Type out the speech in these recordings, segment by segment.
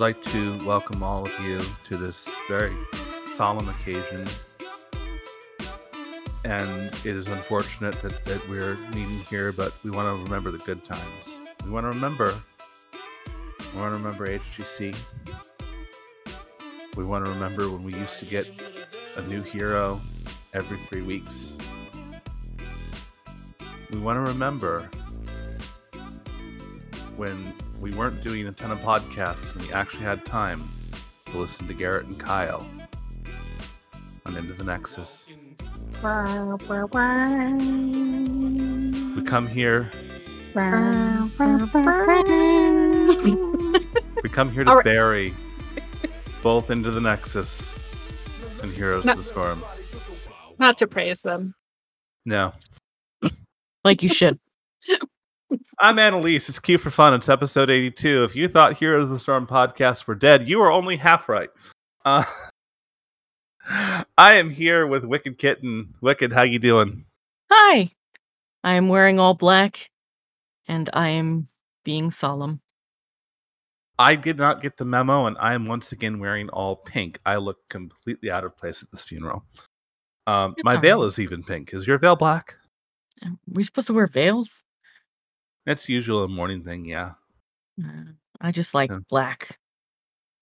we'd like to welcome all of you to this very solemn occasion. And it is unfortunate that, that we're meeting here, but we want to remember the good times. We want to remember. We want to remember HGC. We want to remember when we used to get a new hero every three weeks. We want to remember when we weren't doing a ton of podcasts and we actually had time to listen to Garrett and Kyle on Into the Nexus. We come here. We come here to All right. bury both Into the Nexus and Heroes No. of the Storm. Not to praise them. No. like you should. I'm Anne Elise. It's Queue for Fun. It's episode 82. If you thought Heroes of the Storm podcasts were dead, you are only half right. Uh, I am here with Wicked Kitten. Wicked, how you doing? Hi. I am wearing all black and I am being solemn. I did not get the memo, and I am once again wearing all pink. I look completely out of place at this funeral. Um, my veil right. is even pink. Is your veil black? Are we supposed to wear veils? It's usually a mourning thing, yeah. Uh, I just like Yeah. black.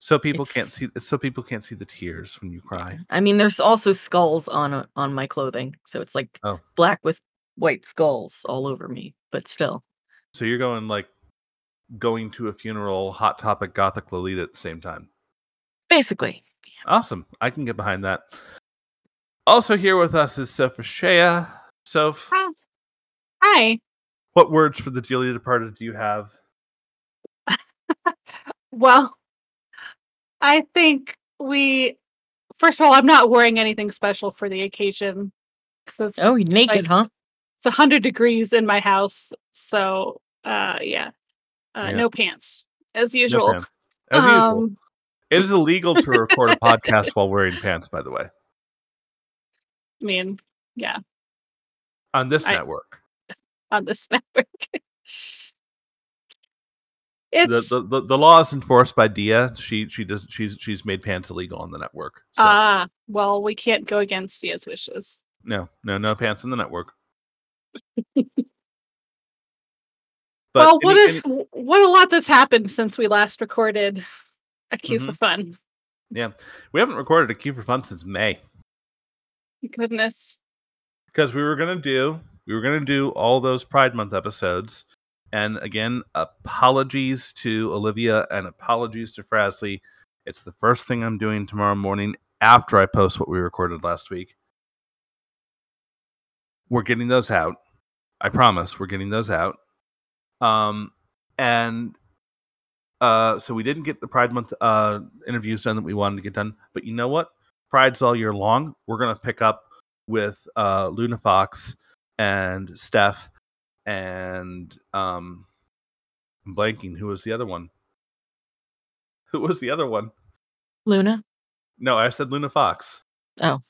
So people can't see. So people can't see the tears when you cry. I mean, there's also skulls on on my clothing, so it's like Oh. black with white skulls all over me. But still, So you're going like going to a funeral, hot topic, gothic Lolita at the same time. basically, Awesome. I can get behind that. Also here with us is Sophia Shea. Soph, Hi. Hi. What words for the dearly departed do you have? Well, I think we. First of all, I'm not wearing anything special for the occasion because it's oh, you're naked, like- huh? it's 100 degrees in my house. So, uh, yeah, uh, Yeah. no pants as No usual. pants. As usual. Um, It is illegal to record a podcast while wearing pants, by the way, I mean, yeah, on this I- network. On this network. The, it's the, the, the law is enforced by Dia. She she does she's she's made pants illegal on the network. So ah well, we can't go against Dia's wishes. no, no, no pants in the network. well, what any- a what a lot that's happened since we last recorded a Q for Mhm. fun. Yeah, we haven't recorded a Queue for Fun since May Goodness. because we were gonna do we were gonna do all those Pride Month episodes, and again, apologies to Olivia and apologies to Frasley. It's the first thing I'm doing tomorrow morning after I post what we recorded last week. We're getting those out. I promise we're getting those out. Um, and uh, so we didn't get the Pride Month uh interviews done that we wanted to get done. But you know what? Pride's all year long. We're gonna pick up with uh Luna Fox and Steph and um I'm blanking. Who was the other one? Who was the other one? Luna. No, I said Luna Fox. Oh.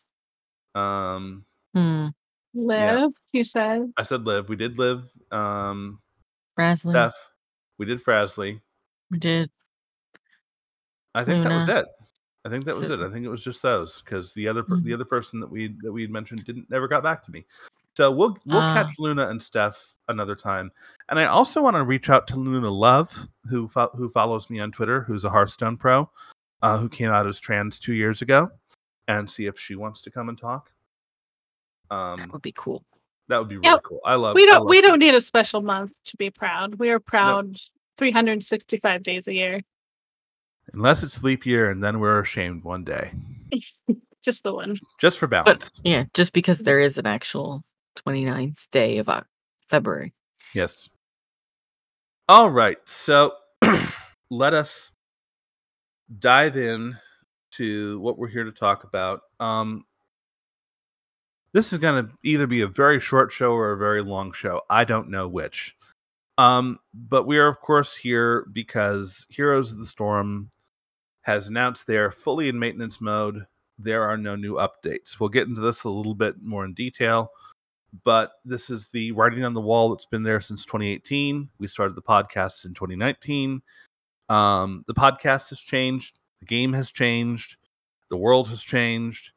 Um Hmm. Live, you said. I said Liv. We did Liv. Um Rasley. Steph. We did Frasley. We did. I think that was it. I think that was So- it. I think it was just those because the other per- the Mhm. other person that we that we had mentioned didn't never got back to me. So we'll we'll Ah. catch Luna and Steph another time. And I also want to reach out to Luna Love, who fo- who follows me on Twitter, who's a Hearthstone pro, uh, who came out as trans two years ago, and see if she wants to come and talk. That Um, would be cool. that would be really Yep. cool. I love. we don't love we her. don't need a special month to be proud. We are proud 365 days a year. unless it's leap year, and then we're ashamed one day, Just the one. just for balance. Yeah, just because there is an actual 29th day of February. Yes. All right. So let us dive in to what we're here to talk about. Um, this is going to either be a very short show or a very long show. I don't know which. Um, but we are, of course, here because Heroes of the Storm has announced they are fully in maintenance mode. There are no new updates. We'll get into this a little bit more in detail but this is the writing on the wall that's been there since 2018. We started the podcast in 2019. Um, the podcast has changed, the game has changed, the world has changed,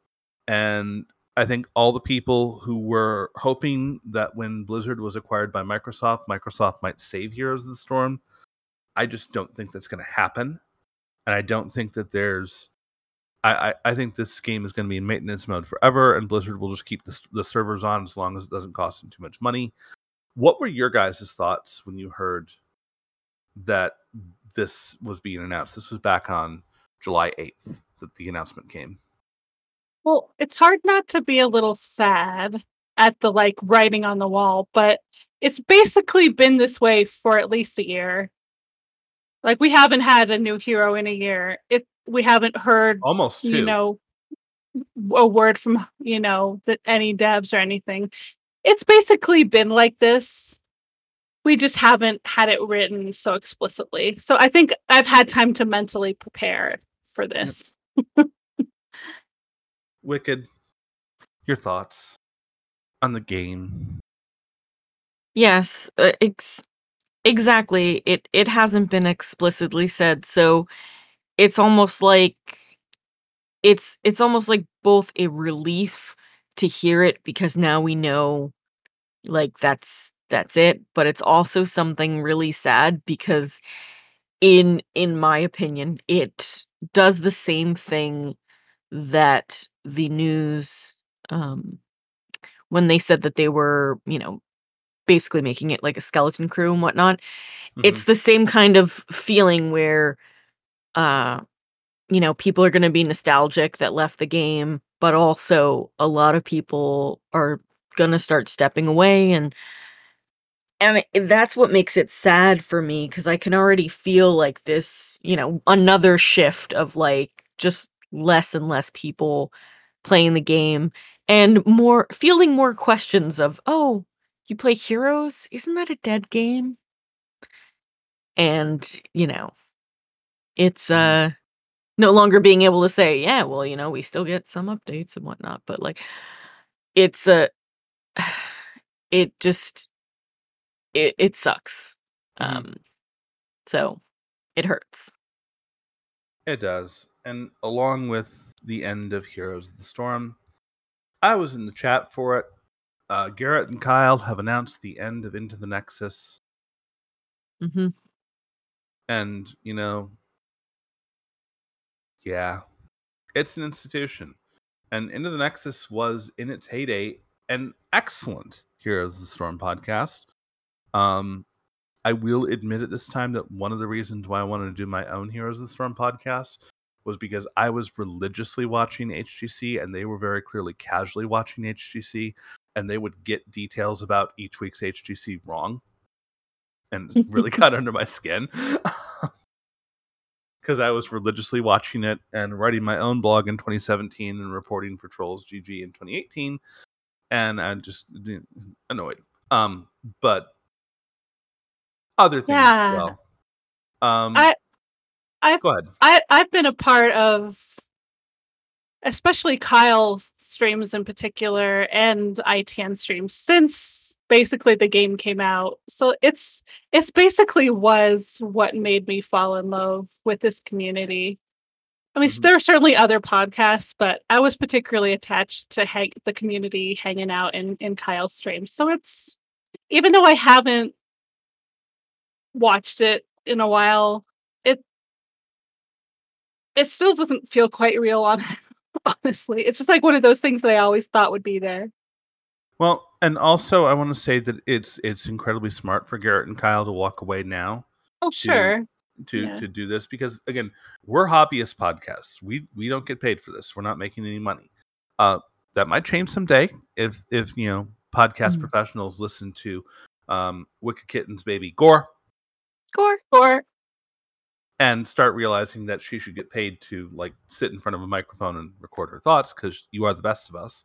and I think all the people who were hoping that when Blizzard was acquired by Microsoft, Microsoft might save Heroes of the Storm. I just don't think that's going to happen, and I don't think that there's. I, I, think this game is going to be in maintenance mode forever, and Blizzard will just keep the, the servers on as long as it doesn't cost them too much money. What were your guys' thoughts when you heard that this was being announced? This was back on July 8th that the announcement came. Well, it's hard not to be a little sad at the like writing on the wall, but it's basically been this way for at least a year. Like we haven't had a new hero in a year. It we haven't heard Almost two. you know a word from you know that any devs or anything. It's basically been like this. We just haven't had it written so explicitly. So I think I've had time to mentally prepare for this. Wicked, your thoughts on the game? Yes, uh, ex- exactly. It it hasn't been explicitly said, so it's almost like it's it's almost like both a relief to hear it because now we know like that's that's it, but it's also something really sad because in in my opinion, it does the same thing that the news um when they said that they were, you know, basically making it like a skeleton crew and whatnot. It's the same kind of feeling where uh you know, people are going to be nostalgic that left the game, but also a lot of people are going to start stepping away and and that's what makes it sad for me cuz I can already feel like this, you know, another shift of like just less and less people playing the game and more feeling more questions of, "Oh, you play Heroes? Isn't that a dead game?" And, you know, it's Mhm. uh no longer being able to say, yeah, well, you know, we still get some updates and whatnot, but like it's a it just it it sucks. Mhm. Um so it hurts. It does. And along with the end of Heroes of the Storm, I was in the chat for it. Uh, Garrett and Kyle have announced the end of Into the Nexus. hmm And, you know, yeah, it's an institution. And Into the Nexus was in its heyday an excellent Heroes of the Storm podcast. Um, I will admit at this time that one of the reasons why I wanted to do my own Heroes of the Storm podcast was because I was religiously watching HGC and they were very clearly casually watching HGC and they would get details about each week's HGC wrong. And really got under my skin. Because I was religiously watching it and writing my own blog in 2017 and reporting for Trolls GG in 2018. And I just annoyed. Um, but other things Yeah. as well. Um, I- I've go ahead. I I've been a part of especially Kyle streams in particular and ITN streams since basically the game came out. So it's it's basically was what made me fall in love with this community. I mean, Mhm. there are certainly other podcasts, but I was particularly attached to hang- the community hanging out in in Kyle's stream. So it's even though I haven't watched it in a while, it it still doesn't feel quite real on honestly. It's just like one of those things that I always thought would be there. Well, and also I want to say that it's it's incredibly smart for Garrett and Kyle to walk away now Oh, sure. to Yeah. to do this because again, we're hobbyist podcasts. We we don't get paid for this. We're not making any money. Uh that might change someday if if you know podcast Mhm. professionals listen to um Wicked Kittens baby Gore Gore. Gore. and start realizing that she should get paid to like sit in front of a microphone and record her thoughts because you are the best of us.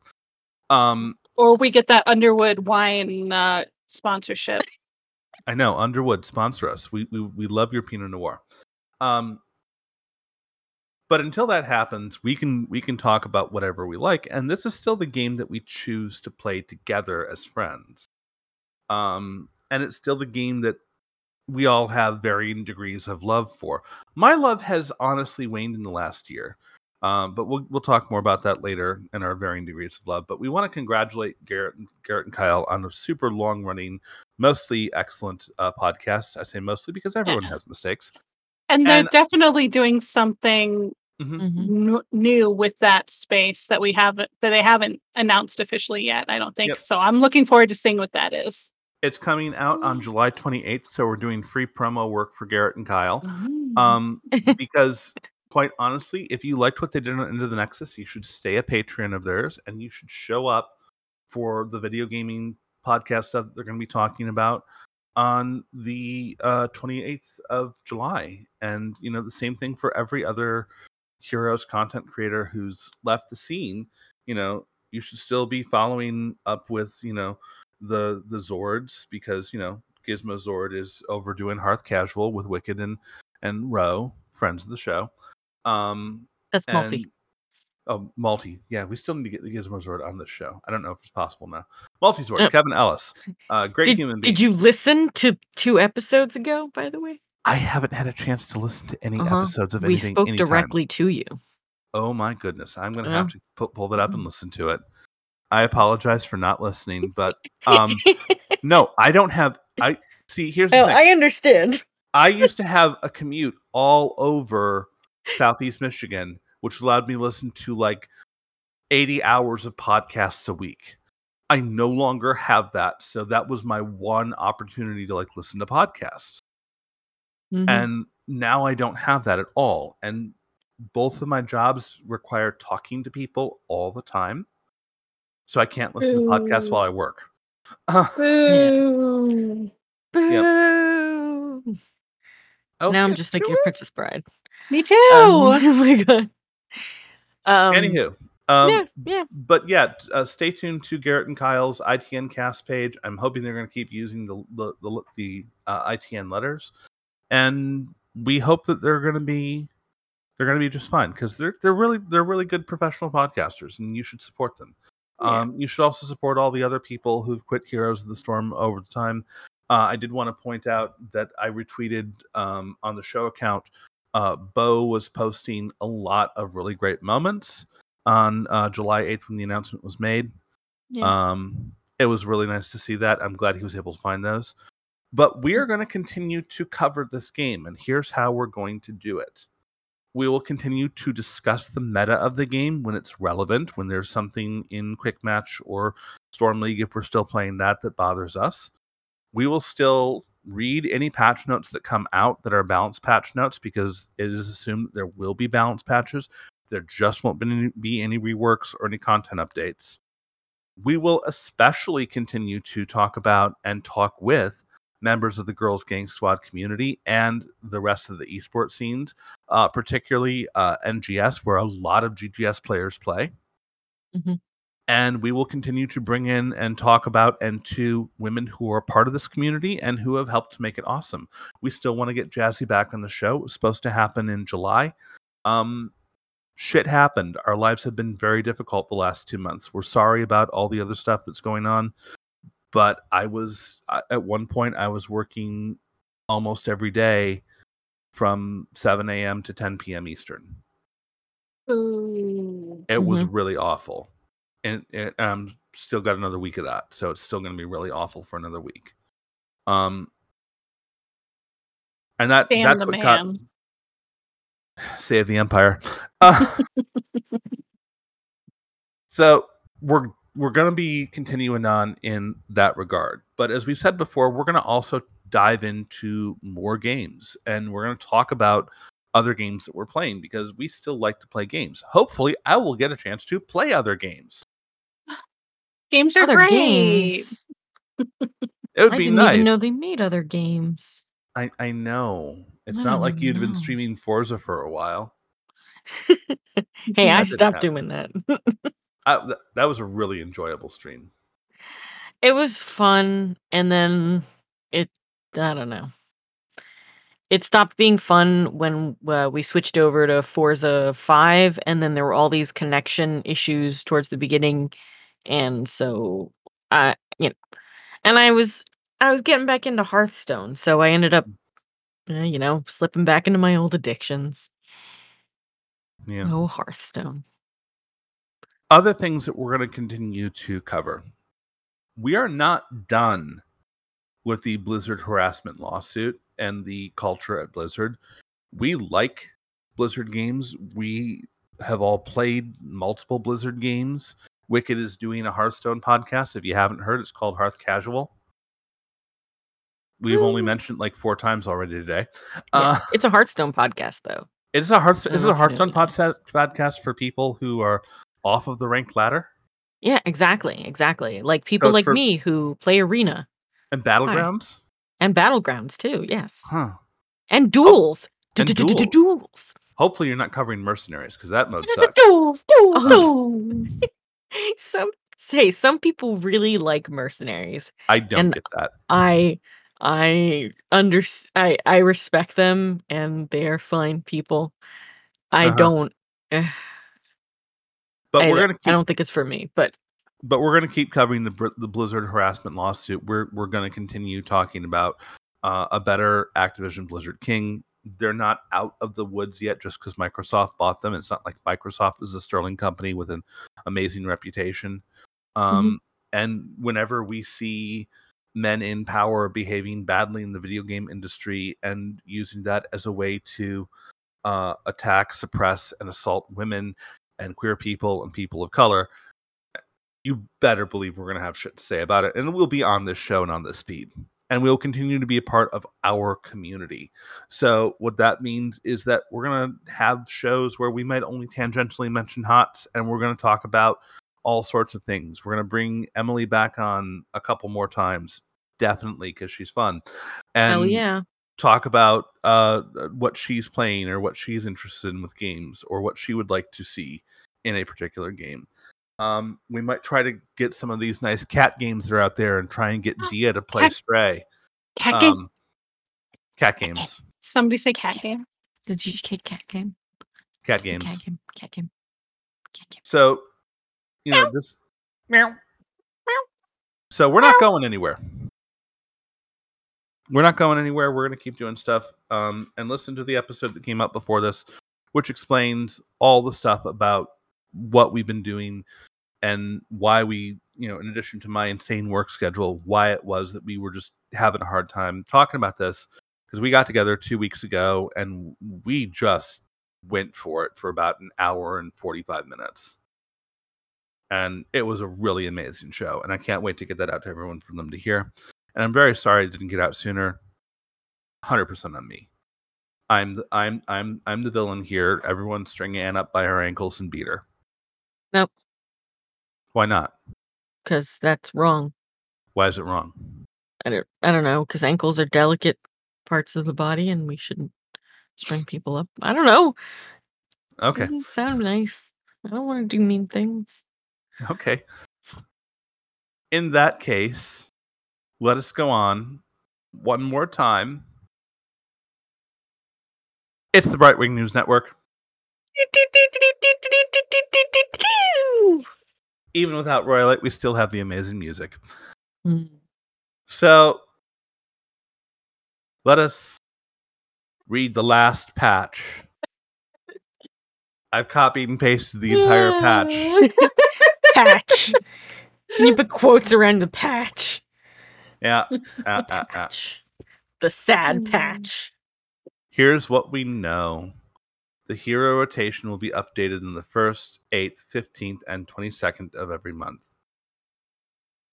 Um or we get that Underwood wine uh sponsorship. I know Underwood sponsor us. We we we love your Pinot Noir. Um, but until that happens, we can we can talk about whatever we like, and this is still the game that we choose to play together as friends. Um, and it's still the game that we all have varying degrees of love for. My love has honestly waned in the last year. Um, but we'll we'll talk more about that later in our varying degrees of love. But we want to congratulate Garrett Garrett and Kyle on a super long running, mostly excellent uh, podcast. I say mostly because everyone Yeah. has mistakes. And they're And- definitely doing something Mhm. Mhm. n- new with that space that we haven't that they haven't announced officially yet. I don't think Yep. so. I'm looking forward to seeing what that is. It's coming out on July 28th, so we're doing free promo work for Garrett and Kyle. Mm. Um, because quite honestly, if you liked what they did on Into the Nexus, you should stay a patron of theirs and you should show up for the video gaming podcast that they're going to be talking about on the uh, 28th of July. And, you know, the same thing for every other Heroes content creator who's left the scene. You know, you should still be following up with, you know, the the Zords because, you know, Gizmo Zord is overdoing Hearth Casual with Wicked and and Roe, friends of the show. Um, That's multi. Oh, multi. Yeah, we still need to get the Gizmo Zord on this show. I don't know if it's possible now. Multi Zord, Uh, Kevin Ellis, uh, great Did, human being. did you listen to two episodes ago, by the way? I haven't had a chance to listen to any Uh-huh. episodes of We anything. We spoke anytime. directly to you. Oh my goodness, I'm gonna Yeah. have to pu- pull that up and Mhm. listen to it. I apologize for not listening, but um, no, I don't have. I see. Here's the oh. I understand. I used to have a commute all over Southeast Michigan, which allowed me to listen to like 80 hours of podcasts a week. I no longer have that. So that was my one opportunity to like listen to podcasts. Mhm. And now I don't have that at all. And both of my jobs require talking to people all the time. So I can't listen to podcasts while I work. Boo. Boo! Now I'm okay, just thinking your Princess Bride. Me too. Um, oh my god. Um, Anywho, um, yeah, yeah. but yeah, uh, stay tuned to Garrett and Kyle's ITN cast page. I'm hoping they're going to keep using the the the, the uh, ITN letters, and we hope that they're going to be they're going to be just fine because they're they're really they're really good professional podcasters, and you should support them. Yeah. Um, you should also support all the other people who've quit Heroes of the Storm over the time. Uh, I did want to point out that I retweeted um, on the show account. Uh, Bo was posting a lot of really great moments on uh, July 8th when the announcement was made. Yeah. Um, it was really nice to see that. I'm glad he was able to find those. But we are going to continue to cover this game, and here's how we're going to do it. We will continue to discuss the meta of the game when it's relevant, when there's something in Quick Match or Storm League, if we're still playing that, that bothers us. We will still read any patch notes that come out that are balance patch notes because it is assumed there will be balance patches. There just won't be any, reworks or any content updates. We will especially continue to talk about and talk with members of the Girls Gang Squad community and the rest of the esports scenes, uh, particularly uh, NGS, where a lot of GGS players play. Mhm. And we will continue to bring in and talk about and to women who are part of this community and who have helped to make it awesome. We still want to get Jazzy back on the show. It was supposed to happen in July. Um, shit happened. Our lives have been very difficult the last two months. We're sorry about all the other stuff that's going on but I was at one point I was working almost every day from 7 a.m. to 10 p.m. Eastern. Boo. It was really awful, and it, I'm still got another week of that, so it's still going to be really awful for another week. Um, and that Damn that's what got save the empire. Uh, so we're we're going to be continuing on in that regard. But as we've said before, we're going to also dive into more games and we're going to talk about other games that we're playing because we still like to play games. Hopefully, I will get a chance to play other games. Games are Other great. games. It would I be didn't nice. even know they made other games. I, I know. It's I not like don't you'd been streaming Forza for a while. hey, That I stopped happen. doing that. I, th- that was a really enjoyable stream. it was fun, and then it, I don't know. It stopped being fun when uh, we switched over to Forza 5, and then there were all these connection issues towards the beginning. And so, I, you know, and I was, I was getting back into Hearthstone, so I ended up, uh, you know, slipping back into my old addictions. Yeah. Oh, Hearthstone. Other things that we're going to continue to cover. We are not done with the Blizzard harassment lawsuit and the culture at Blizzard. We like Blizzard games. We have all played multiple Blizzard games. Wicked is doing a Hearthstone podcast. If you haven't heard, it's called Hearth Casual. We've only mentioned like four times already today. Yeah, Uh, it's a Hearthstone podcast, though. it's a Hearthstone. Is it a know if you Hearthstone podcast podcast for people who are off of the ranked ladder Yeah, exactly, exactly. Like people it's like for- me who play Arena and battlegrounds? and Battlegrounds too. Yes, Huh. and duels. and duels. Duels. Hopefully, you're not covering mercenaries because that mode sucks. Duels, duels, Oh. duels. Some say some people really like mercenaries. I don't And- get that. I I under I I respect them and they are fine people. I Uh-huh. don't. eh, But I, we're don't- gonna I don't think it's for me. But But we're gonna keep covering the the Blizzard harassment lawsuit. We're we're gonna continue talking about uh, a better Activision Blizzard King. They're not out of the woods yet, just because Microsoft bought them. It's not like Microsoft is a sterling company with an amazing reputation. Um, And whenever we see men in power behaving badly in the video game industry and using that as a way to uh, attack, suppress, and assault women and queer people and people of color, you better believe we're going to have shit to say about it. And we'll be on this show and on this feed. And we'll continue to be a part of our community. So, what that means is that we're going to have shows where we might only tangentially mention HOTS and we're going to talk about all sorts of things. We're going to bring Emily back on a couple more times, definitely, because she's fun. And oh yeah, talk about uh, what she's playing or what she's interested in with games or what she would like to see in a particular game. Um, we might try to get some of these nice cat games that are out there and try and get Dia to play Cat- Stray. Cat game. Um, cat games, Somebody say cat game. did you cat cat game? cat games. Cat game. Cat game. Cat game. So, you know, this. Meow. So we're not going anywhere. We're not going anywhere. We're going to keep doing stuff. Um, and listen to the episode that came up before this, which explains all the stuff about what we've been doing and why we, you know, in addition to my insane work schedule, why it was that we were just having a hard time talking about this because we got together two weeks ago and we just went for it for about an hour and 45 minutes. And it was a really amazing show and i can't wait to get that out to everyone for them to hear. And i'm very sorry it didn't get out sooner. 100% on me. I'm the, i'm i'm i'm the villain here. Everyone's stringing anne up by her ankles and beat her. Nope. Why not Because that's wrong. why is it wrong I don't. I don't know. Because ankles are delicate parts of the body, and we shouldn't string people up. I don't know. okay Doesn't sound nice. I don't want to do mean things. okay in that case let us go on one more time it's the Brightwing news network even without royalite we still have the amazing music Mm. So let us read the last patch. I've copied and pasted the entire patch. patch. Can you put quotes around the patch? Yeah. uh, The uh, uh. patch. The sad Mm. patch. Here's what we know. The hero rotation will be updated in the 1st, 8th, 15th, and 22nd of every month.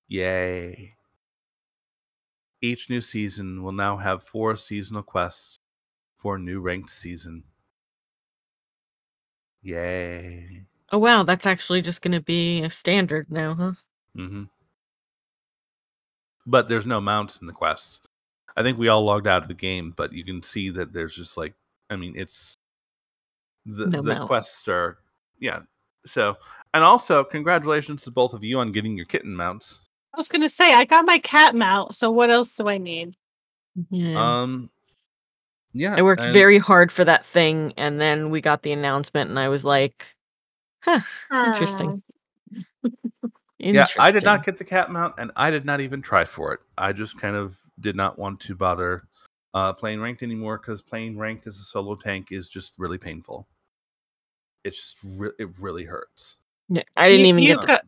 Yay. Each new season will now have four seasonal quests for a new ranked season. Yay. Oh wow, that's actually just going to be a standard now, huh? Mm hmm But there's no mounts in the quests. I think we all logged out of the game, but you can see that there's just like, I mean, it's the, No the quests are, yeah. So, and also, congratulations to both of you on getting your kitten mounts. I was gonna say I got my cat mount, so what else do I need? Yeah. Um, yeah, I worked and- very hard for that thing, and then we got the announcement, and I was like, huh, Interesting. Yeah, I did not get the cat mount, and I did not even try for it. I just kind of did not want to bother uh, playing ranked anymore because playing ranked as a solo tank is just really painful. It's just re- it really hurts. Yeah, I didn't You- even you've get. got-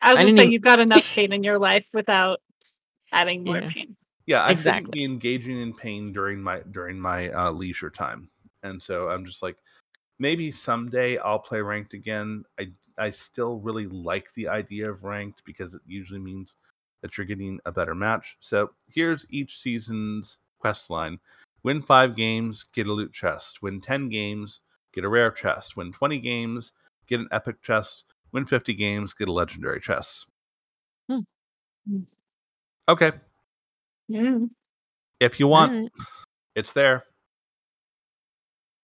I was I gonna didn't say even- you've got enough pain in your life without adding more Yeah. pain. Yeah, I Exactly. be engaging in pain during my during my uh, leisure time, and so I'm just like, maybe someday I'll play ranked again. I I still really like the idea of ranked because it usually means that you're getting a better match. So here's each season's quest line: win five games, get a loot chest. Win ten games, get a rare chest. Win twenty games, get an epic chest. Win fifty games, get a legendary chest. Hmm. Hmm. Okay, Mm. if you want. Alright. it's there.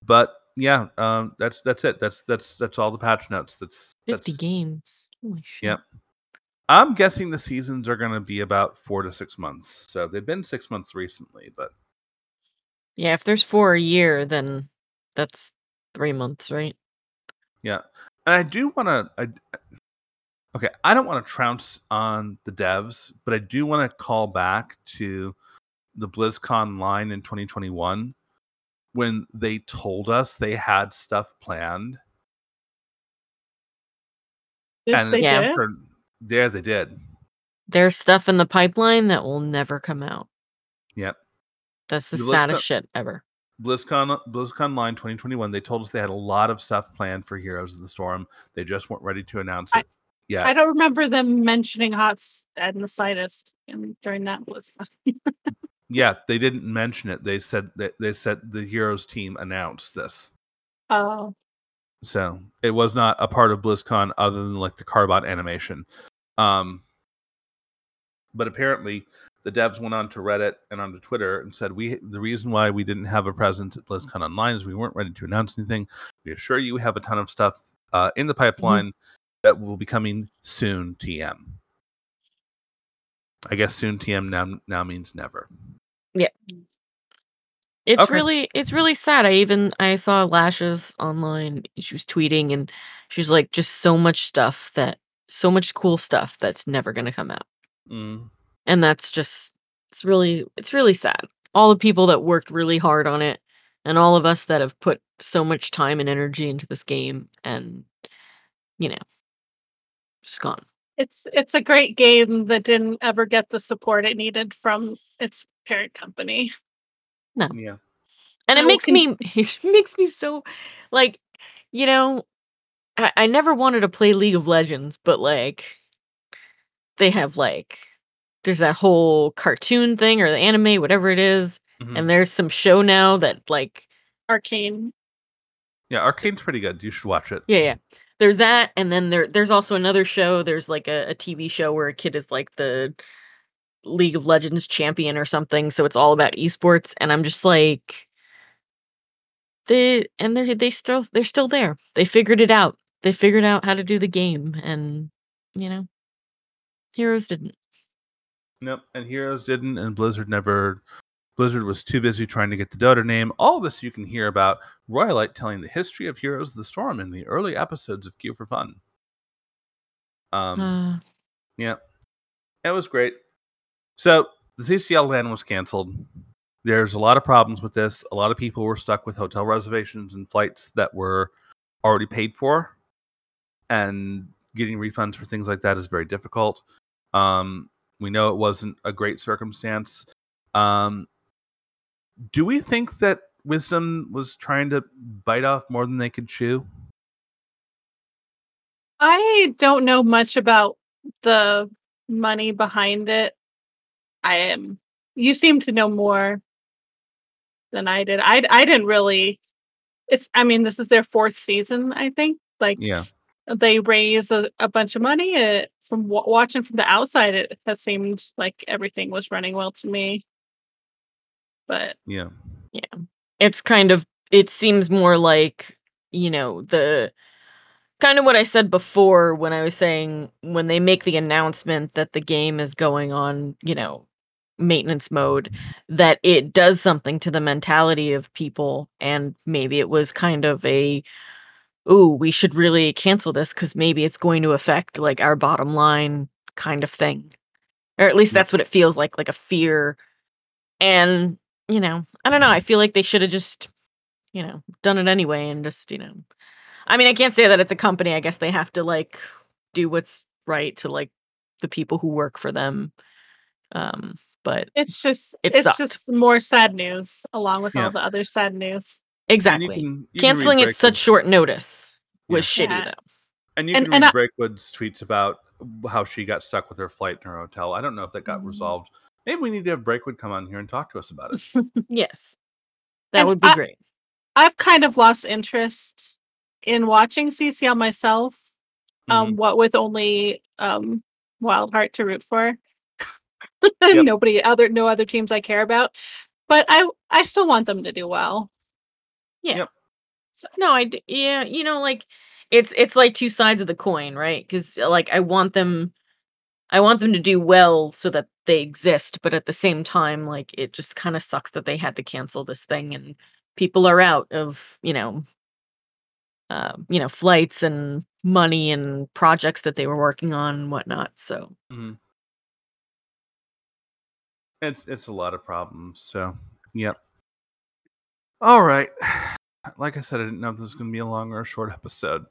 But yeah, um, that's that's it. That's that's that's all the patch notes. That's 50 that's, games. Holy shit. Yep. I'm guessing the seasons are going to be about four to six months. So they've been six months recently, but Yeah, if there's four a year, then that's three months, right? yeah. And I do want to. I, okay, I don't want to trounce on the devs, but I do want to call back to the BlizzCon Online in 2021 when they told us they had stuff planned Did and they Yeah. did? for- there they did. There's stuff in the pipeline that will never come out. Yep. That's the The list saddest of- shit ever. BlizzCon BlizzCon Online 2021. They told us they had a lot of stuff planned for Heroes of the Storm. They just weren't ready to announce I- it. Yeah, I don't remember them mentioning HOTS in the slightest in, during that BlizzCon. yeah, they didn't mention it. They said that they said the Heroes team announced this. Oh, So it was not a part of BlizzCon other than like the Carbot animation. Um, but apparently, the devs went on to Reddit and onto Twitter and said, "We the reason why we didn't have a presence at BlizzCon Online is we weren't ready to announce anything. We assure you, we have a ton of stuff uh, in the pipeline that will be coming soon. TM. I guess soon TM now now means never. Yeah. It's Okay. really it's really sad. I even I saw Lashes online. She was tweeting and she was like just so much stuff that so much cool stuff that's never going to come out. Mm. And that's just it's really it's really sad. All the people that worked really hard on it and all of us that have put so much time and energy into this game and you know just gone. it's it's a great game that didn't ever get the support it needed from its parent company. No yeah. And it I makes con- me it makes me so like you know I, I never wanted to play League of Legends, but like they have like there's that whole cartoon thing or the anime, whatever it is, Mhm. and there's some show now that like Arcane. yeah, Arcane's pretty good. You should watch it. yeah, yeah. There's that, and then there there's also another show. There's like a, a TV show where a kid is like the League of Legends champion or something. So it's all about esports, and I'm just like, they and they they still they're still there. They figured it out. They figured out how to do the game, and you know, Heroes didn't. Nope. And Heroes didn't, and Blizzard never. Blizzard was too busy trying to get the Dota name. All this you can hear about Royalite telling the history of Heroes of the Storm in the early episodes of Queue for Fun. Um, Uh, yeah, it was great. So the CCL LAN was canceled. There's a lot of problems with this. A lot of people were stuck with hotel reservations and flights that were already paid for, and getting refunds for things like that is very difficult. Um, we know it wasn't a great circumstance. Um, do we think that Wisdom was trying to bite off more than they could chew? I don't know much about the money behind it. I am. You seem to know more than I did. I I didn't really. It's. I mean, this is their fourth season. I think. Like Yeah. they raise a, a bunch of money. It, from w- watching from the outside, it has seemed like everything was running well to me. But Yeah. Yeah, it's kind of it seems more like you know the kind of what i said before when i was saying when they make the announcement that the game is going on you know maintenance mode that it does something to the mentality of people and maybe it was kind of a ooh, we should really cancel this because maybe it's going to affect like our bottom line kind of thing. Or at least that's what it feels like, like a fear. And, you know, I don't know. I feel like they should have just, you know, done it anyway and just, you know. I mean, I can't say that it's a company. I guess they have to like do what's right to like the people who work for them. Um, but It's just It it's sucked. just more sad news along with Yeah. all the other sad news. And you exactly. can- you Canceling at such short notice was shitty Yeah. though. And you and- can and read I- Breakwood's tweets about how she got stuck with her flight in her hotel. I don't know if that got Mhm. resolved. Maybe we need to have Breakwood come on here and talk to us about it. Yes. That And would be I- great. I've kind of lost interest in watching CCL myself. Mm-hmm. Um, what with only um Wildheart to root for. Yep. Nobody other no other teams I care about. But I I still want them to do well. Yeah. Yep. So, No, I d- yeah, you know, like it's it's like two sides of the coin, right? Because like I want them, I want them to do well so that they exist, but at the same time, like it just kind of sucks that they had to cancel this thing and people are out of you know, uh, you know, flights and money and projects that they were working on and whatnot. So Mhm. It's it's a lot of problems. So, yep. All right. Like I said, I didn't know if this was going to be a long or a short episode.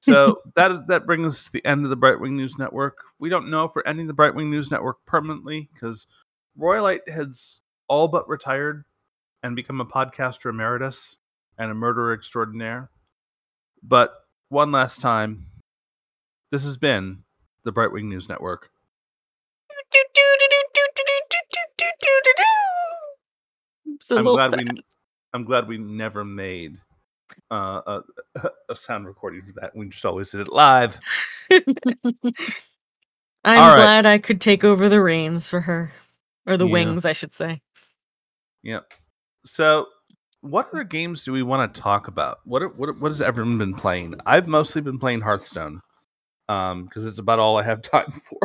So that that brings us to the end of the Brightwing News Network. We don't know if we're ending the Brightwing News Network permanently because Royalite has all but retired and become a podcaster emeritus and a murderer extraordinaire. But one last time, this has been the Brightwing News Network. I'm glad sad. we I'm glad we never made uh, a a sound recording for that. We just always did it live. I'm All right. glad I could take over the reins for her, or the Yeah. wings, I should say. Yep. So, what other games do we want to talk about? What are- what what has everyone been playing? I've mostly been playing Hearthstone, um, because it's about all I have time for.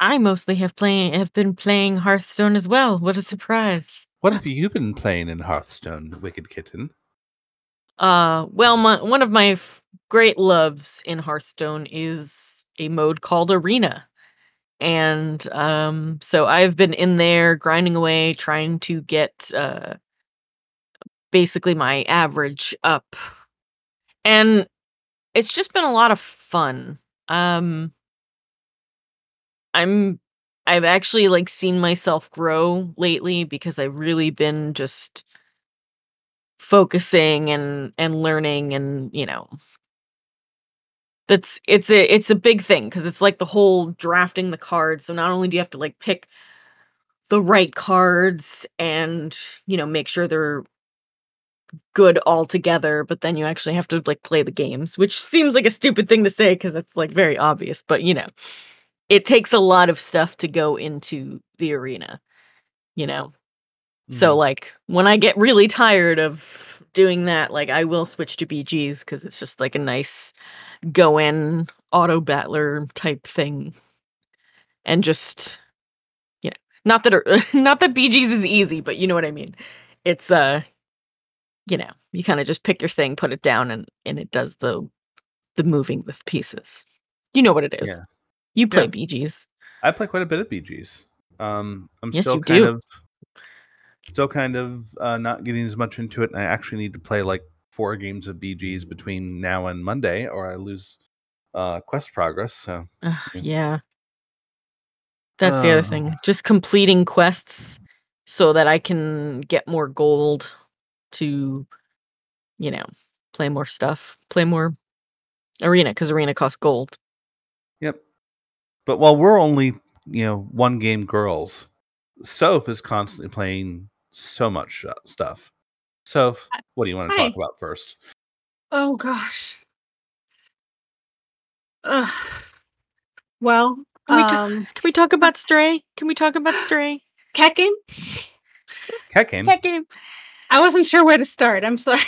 I mostly have playing have been playing Hearthstone as well. What a surprise! What have you been playing in Hearthstone, Wicked Kitten? Uh, well, my one of my f- great loves in Hearthstone is a mode called Arena, and um, so I've been in there grinding away, trying to get uh, basically my average up, and it's just been a lot of fun. Um, I'm I've actually like seen myself grow lately because I've really been just focusing and and learning and you know that's it's a it's a big thing because it's like the whole drafting the cards so not only do you have to like pick the right cards and you know make sure they're good all together but then you actually have to like play the games which seems like a stupid thing to say because it's like very obvious but you know it takes a lot of stuff to go into the arena you know so Mhm. like when I get really tired of doing that, like I will switch to BGs because it's just like a nice go in auto battler type thing. And just you know, not that not that BGs is easy, but you know what I mean. It's uh you know, you kind of just pick your thing, put it down and and it does the the moving the pieces. You know what it is. Yeah. You play Yeah. BGs. I play quite a bit of BGs. Um, I'm Yes, still kind do. of still kind of uh, not getting as much into it, and I actually need to play like four games of BGs between now and Monday, or I lose uh, quest progress. So Yeah. That's the other Uh. thing. Just completing quests so that I can get more gold to, you know, play more stuff, play more arena because arena costs gold. Yep. But while we're only, you know, one game girls, Soph is constantly playing so much stuff. Soph, what do you want to Hi. talk about first? Oh gosh. Ugh. Well, Can we, ta- um, can we talk about Stray? Can we talk about Stray? cat game. Cat game. Cat game. I wasn't sure where to start. I'm sorry.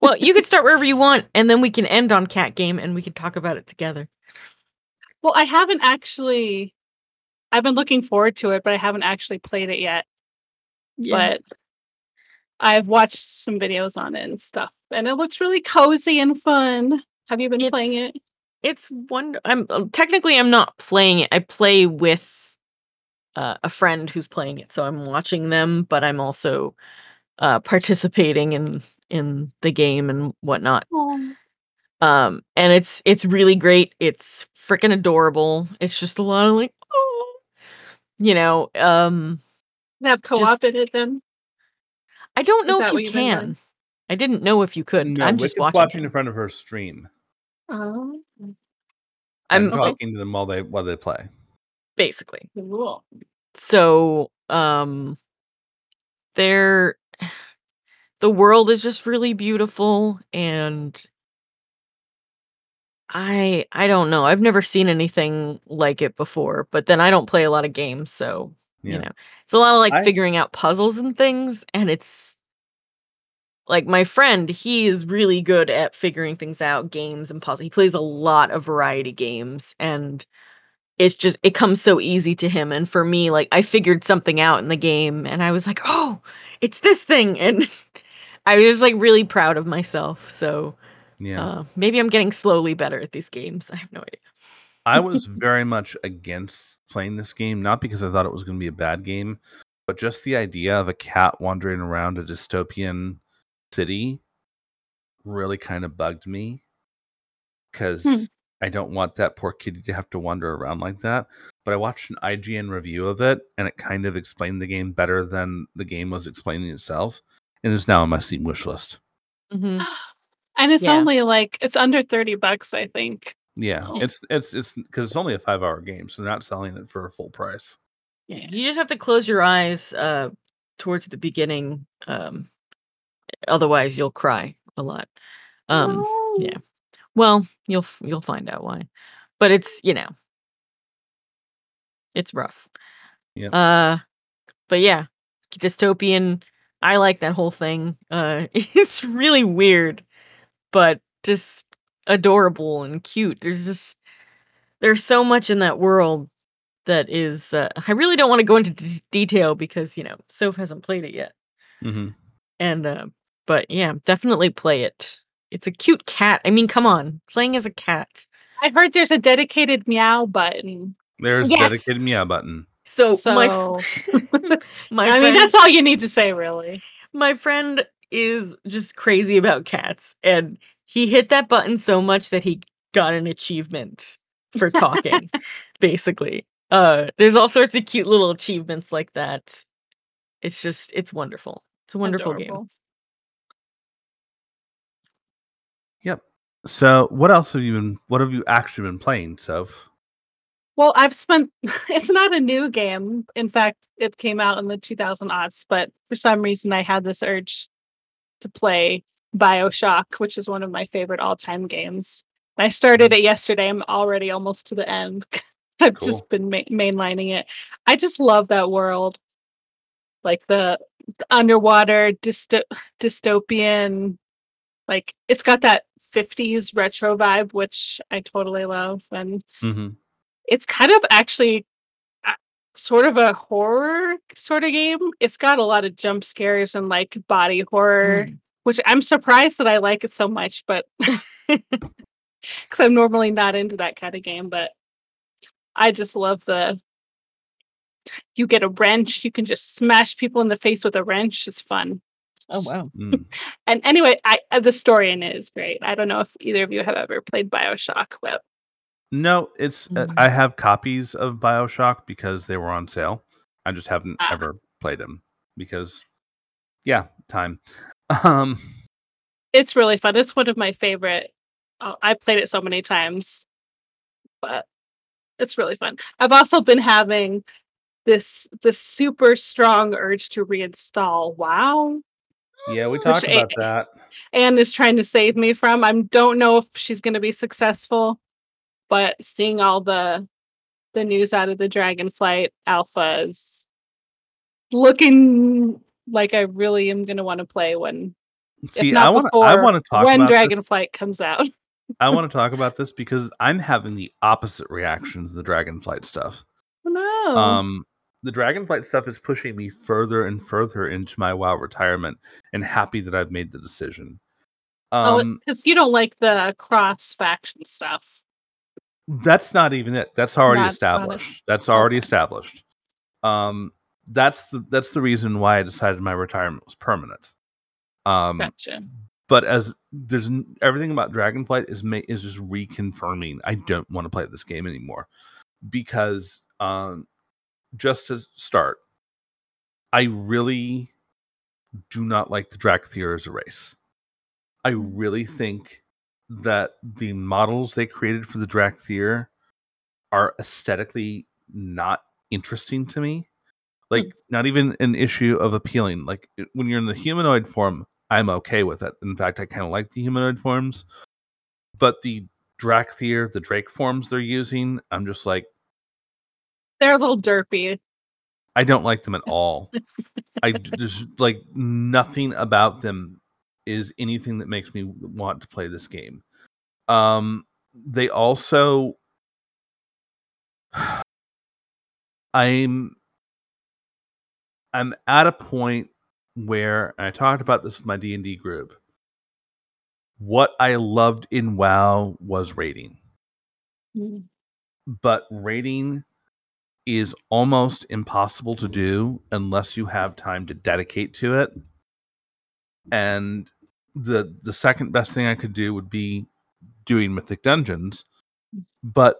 Well, you can start wherever you want, and then we can end on Cat Game, and we can talk about it together. Well, I haven't actually. I've been looking forward to it, but I haven't actually played it yet. Yeah. But I've watched some videos on it and stuff. and it looks really cozy and fun. Have you been playing it? It's one. I'm uh, technically I'm not playing it. I play with uh, a friend who's playing it, so I'm watching them, but I'm also uh, participating in in the game and whatnot. Oh, Um, and it's it's really great. It's freaking adorable. It's just a lot of like, oh, you know. Um, they have co-op in it then. I don't know if what you you've been doing? can. I didn't know if you could. No, I'm just Wicked's watching. watching in front of her stream. Oh, I'm I'm talking to them while they while they play. basically. cool. so um there the world is just really beautiful and i i don't know i've never seen anything like it before but then i don't play a lot of games so Yeah. you know it's a lot of like I- figuring out puzzles and things and it's like my friend he is really good at figuring things out games and puzzles he plays a lot of variety games and it's just it comes so easy to him and for me like i figured something out in the game and i was like oh it's this thing and i was just like really proud of myself so Yeah. uh, maybe i'm getting slowly better at these games i have no idea I was very much against playing this game, not because I thought it was going to be a bad game, but just the idea of a cat wandering around a dystopian city really kind of bugged me because Hmm. I don't want that poor kitty to have to wander around like that. But I watched an IGN review of it, and it kind of explained the game better than the game was explaining itself, and is now on my Steam wish list. Mhm. And it's Yeah. only like it's under 30 bucks, I think. Yeah, So- it's it's it's because it's only a five hour game, so they're not selling it for a full price. yeah you just have to close your eyes uh towards the beginning um otherwise you'll cry a lot um Oh. yeah. Well, you'll you'll find out why. But it's, you know, it's rough. Yeah. Uh but yeah, dystopian. I like that whole thing. Uh it's really weird, but just adorable and cute. There's just there's so much in that world that is uh, I really don't want to go into d- detail because, you know, Soph hasn't played it yet. hmm And uh but yeah, definitely play it. It's a cute cat. I mean, come on, playing as a cat. I heard there's a dedicated meow button. There's Yes! dedicated meow button. So, So, my f- my I mean, that's all you need to say, really. my friend is just crazy about cats, and he hit that button so much that he got an achievement for talking. basically, uh, there's all sorts of cute little achievements like that. It's just, it's wonderful. It's a wonderful game. yep So, what else have you been? What have you actually been playing, Soph? Well, I've spent. It's not a new game. In fact, it came out in the 2000 aughts, but for some reason, I had this urge to play Bioshock, which is one of my favorite all-time games. I started it yesterday. I'm already almost to the end. I've Cool. just been ma- mainlining it. I just love that world, like the, the underwater dysto- dystopian. Like it's got that 50s retro vibe, which I totally love, and Mm-hmm. it's kind of actually sort of a horror sort of game. It's got a lot of jump scares and like body horror, Mm. which I'm surprised that I like it so much, but because I'm normally not into that kind of game, but I just love the you get a wrench, you can just smash people in the face with a wrench. It's fun. Oh wow! Mm. And anyway, I uh, the story in it is great. I don't know if either of you have ever played Bioshock, but No, it's uh, Mhm. I have copies of Bioshock because they were on sale. I just haven't Ah. ever played them because, yeah, time. Um, it's really fun. It's one of my favorite. Uh, I played it so many times, but it's really fun. I've also been having this this super strong urge to reinstall WoW. yeah, we talked a- about that. Anne is trying to save me from. I don't know if she's going to be successful, but seeing all the the news out of the Dragonflight alpha is looking like I really am going to want to play when See, I want I want to talk when about this. Dragonflight comes out. I want to talk about this because I'm having the opposite reaction to the Dragonflight stuff. Oh, no. Um, the Dragonflight stuff is pushing me further and further into my WoW retirement, and happy that I've made the decision. Oh, Um, because you don't like the cross faction stuff. That's not even it. That's already Not- established. That's already established. Um, that's the that's the reason why I decided my retirement was permanent. Um, Gotcha. but as there's everything about Dragonflight is ma- is just reconfirming I don't want to play this game anymore because um just to start I really do not like the Dracthyr as a race. I really think that the models they created for the Dracthyr are aesthetically not interesting to me. Hmm. Like not even an issue of appealing. Like when you're in the humanoid form, I'm okay with it. In fact, I kind of like the humanoid forms. But the Dracthyr, the Drake forms they're using, I'm just like, They're a little derpy. I don't like them at all. I just like nothing about them is anything that makes me want to play this game. Um, they also, I'm, I'm at a point where and I talked about this with my D and D group. What I loved in WoW was raiding Mm. but rating is almost impossible to do unless you have time to dedicate to it and the the second best thing i could do would be doing mythic dungeons mm. but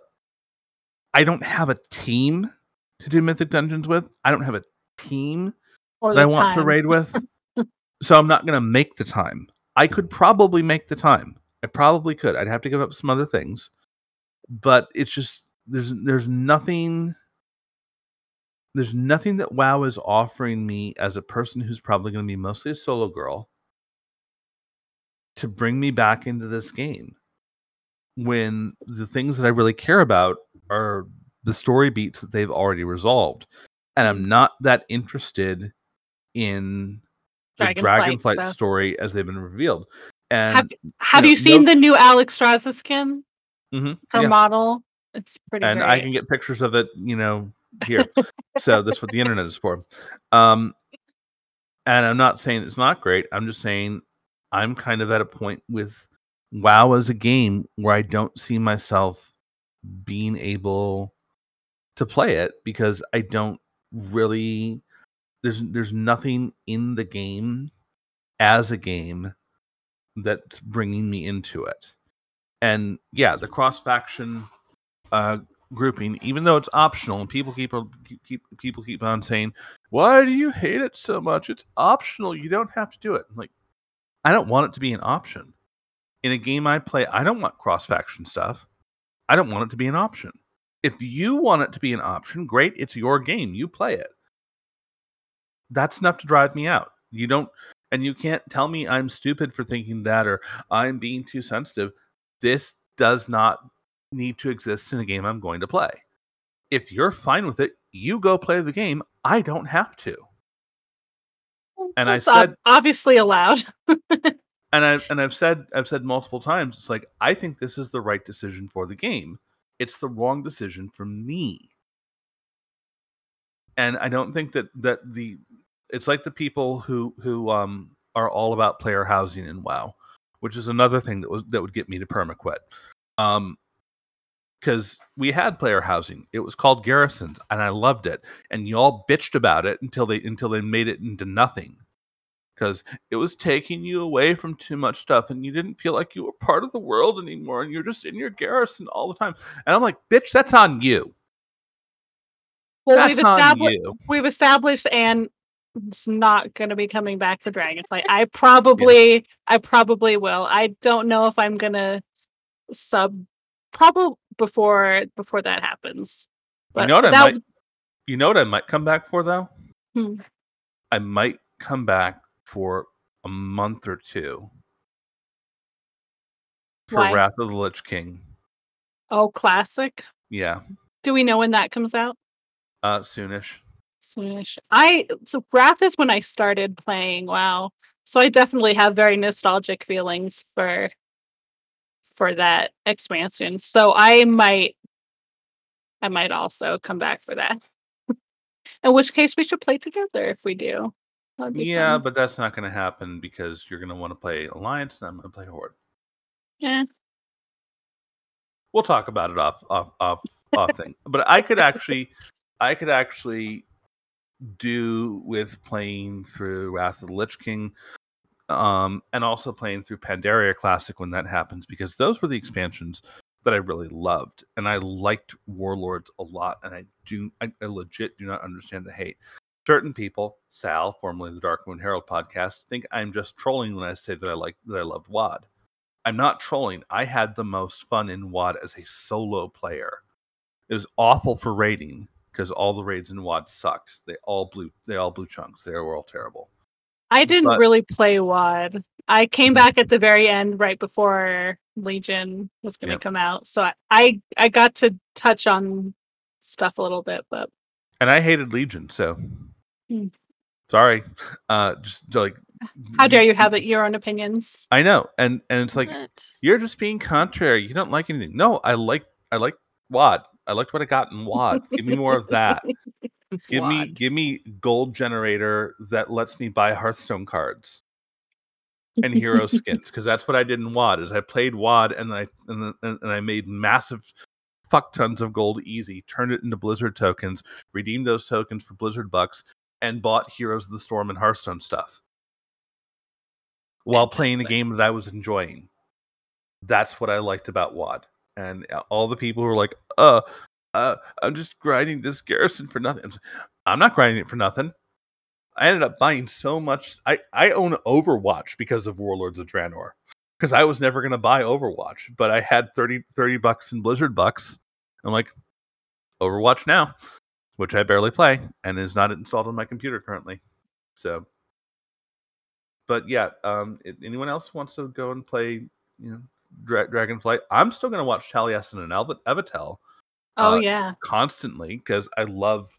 i don't have a team to do mythic dungeons with. I don't have a team Or that i want to raid with so i'm not going to make the time. I could probably make the time. I probably could. I'd have to give up some other things but it's just there's there's nothing there's nothing that wow is offering me as a person who's probably going to be mostly a solo girl to bring me back into this game when the things that i really care about are the story beats that they've already resolved and i'm not that interested in the Dragonflight dragonflight story as they've been revealed and Have Have know, you seen no- the new Alexstrasza skin? Mhm, Her yeah. model. It's pretty and great. I can get pictures of it, you know, here. so that's what the internet is for. Um, and I'm not saying it's not great. I'm just saying I'm kind of at a point with WoW as a game where I don't see myself being able to play it because I don't really there's there's nothing in the game as a game that's bringing me into it. And yeah, the cross faction uh, grouping, even though it's optional, and people keep, keep keep people keep on saying, "Why do you hate it so much? It's optional. You don't have to do it." I'm like, I don't want it to be an option in a game I play. I don't want cross faction stuff. I don't want it to be an option. If you want it to be an option, great. It's your game. You play it. That's enough to drive me out. You don't, and you can't tell me I'm stupid for thinking that or I'm being too sensitive. This does not need to exist in a game I'm going to play. If you're fine with it, you go play the game. I don't have to. And I said- obviously allowed. And I and I've said I've said multiple times it's like I think this is the right decision for the game. It's the wrong decision for me. And I don't think that that the it's like the people who who um are all about player housing in WoW, which is another thing that was that would get me to permaquit. Um because we had player housing. It was called garrisons, and I loved it. And y'all bitched about it until they until they made it into nothing. Because it was taking you away from too much stuff, and you didn't feel like you were part of the world anymore, and you're just in your garrison all the time. And I'm like, bitch, that's on you. Well, that's we've established you. we've established and it's not going to be coming back to Dragonflight. I probably I probably will. I don't know if I'm going to sub probably before before that happens. You know what I might you know what I might come back for though? Hmm. I might come back for a month or two for Why? Wrath of the Lich King. Oh, classic. Yeah, Do we know when that comes out? uh, soonish. Soonish. I so Wrath is when I started playing WoW. So I definitely have very nostalgic feelings for for that expansion. So I might I might also come back for that. In which case we should play together if we do. That'd be Yeah, fun. but that's not going to happen because you're going to want to play Alliance and I'm going to play Horde. Yeah. We'll talk about it off off off off thing. But I could actually I could actually do with playing through Wrath of the Lich King um and also playing through Pandaria Classic when that happens because those were the expansions that I really loved and I liked Warlords a lot and I do I, I legit do not understand the hate. Certain people, Sal, formerly the Dark Moon Herald podcast, think I'm just trolling when I say that I like that I loved WoD. I'm not trolling. I had the most fun in WoD as a solo player. It was awful for raiding because all the raids in WoD sucked. They all blew they all blew chunks. They were all terrible. I didn't But- really play WoD. I came back at the very end, right before Legion was going to Yep. come out. So I, I I got to touch on stuff a little bit, but And I hated Legion, so Hmm. sorry. Uh just like how dare you have it your own opinions? I know. And and it's like you're just being contrary. You don't like anything. No, I like I like WoD. I liked what I got in WoD. Give me more of that. Give me give me gold generator that lets me buy Hearthstone cards and hero skins because that's what I did in WoD. Is I played WoD and I and, and I made massive fuck tons of gold easy, turned it into Blizzard tokens, redeemed those tokens for Blizzard bucks, and bought Heroes of the Storm and Hearthstone stuff while playing a game that I was enjoying. That's what I liked about WoD. And uh, all the people who were like, uh, uh, I'm just grinding this garrison for nothing. I'm not grinding it for nothing. I ended up buying so much. I, I own Overwatch because of Warlords of Draenor. Because I was never going to buy Overwatch, but I had 30, 30 bucks in Blizzard bucks. I'm like, Overwatch now, which I barely play and is not installed on my computer currently. So, but yeah, um, if anyone else wants to go and play, you know, Dra- Dragonflight, I'm still going to watch Taliesin and Elva- Evitel Oh uh, yeah. constantly because I love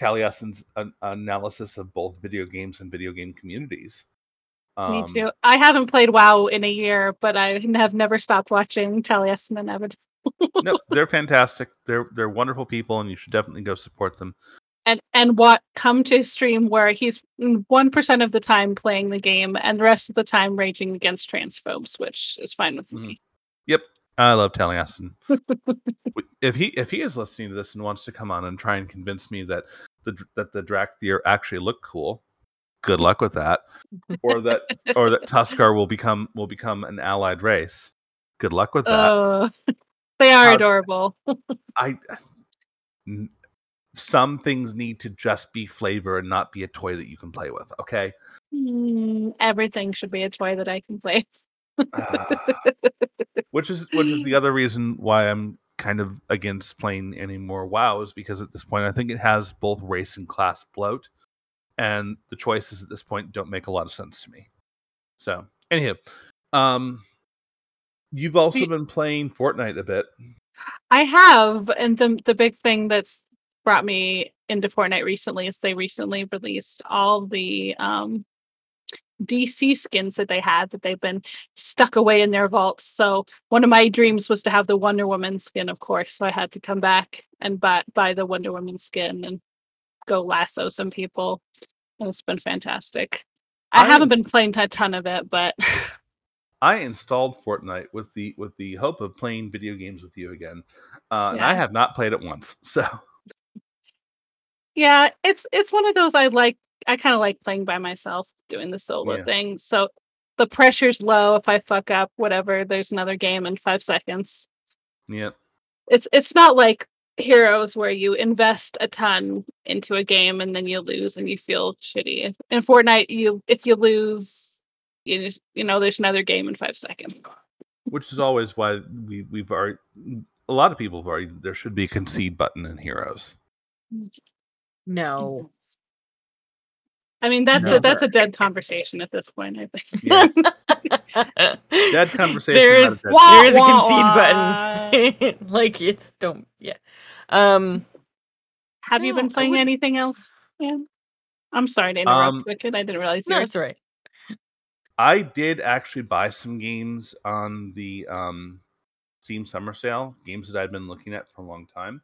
Taliesin's an- analysis of both video games and video game communities. Me Um, too. I haven't played WoW in a year, but I have never stopped watching Taliesin and Evitel. No, they're fantastic. They're they're wonderful people, and you should definitely go support them. and and what come to his stream where he's one percent of the time playing the game and the rest of the time raging against transphobes, which is fine with mm. me. Yep, I love Taliesin. if he if he is listening to this and wants to come on and try and convince me that the that the Dracthyr actually look cool, good luck with that. Or that or that Tuskarr will become will become an allied race. Good luck with that. Oh, they are How- adorable. I n- some things need to just be flavor and not be a toy that you can play with. Okay. Mm, everything should be a toy that I can play. Ah. which is which is the other reason why I'm kind of against playing any more WoW is because at this point I think it has both race and class bloat, and the choices at this point don't make a lot of sense to me. So, anyhow, um, you've also We- been playing Fortnite a bit. I have, and the the big thing that's brought me into Fortnite recently is they recently released all the um DC skins that they had that they've been stuck away in their vaults. So one of my dreams was to have the Wonder Woman skin, of course. So I had to come back and buy buy the Wonder Woman skin and go lasso some people. And it's been fantastic. I, I haven't been playing a ton of it, but I installed Fortnite with the with the hope of playing video games with you again, uh, and I have not played it once. So Yeah, it's it's one of those I like. I kind of like playing by myself, doing the solo Yeah. thing. So the pressure's low. If I fuck up, whatever, there's another game in five seconds. yeah, It's it's not like Heroes where you invest a ton into a game and then you lose and you feel shitty. In Fortnite, you if you lose, you you know there's another game in five seconds. which is always why we we've already a lot of people have already there should be a concede button in Heroes. No. I mean that's a that's a dead conversation at this point. I think. Yeah. Dead conversation, There not a is dead Wah, there is a wah, concede button. like it's don't yeah. Um Have you been playing wouldn't- anything else? Yeah. I'm sorry to interrupt, Um, Wicked. I didn't realize you no, were it's all right. I did actually buy some games on the um, Steam Summer Sale, games that I'd been looking at for a long time.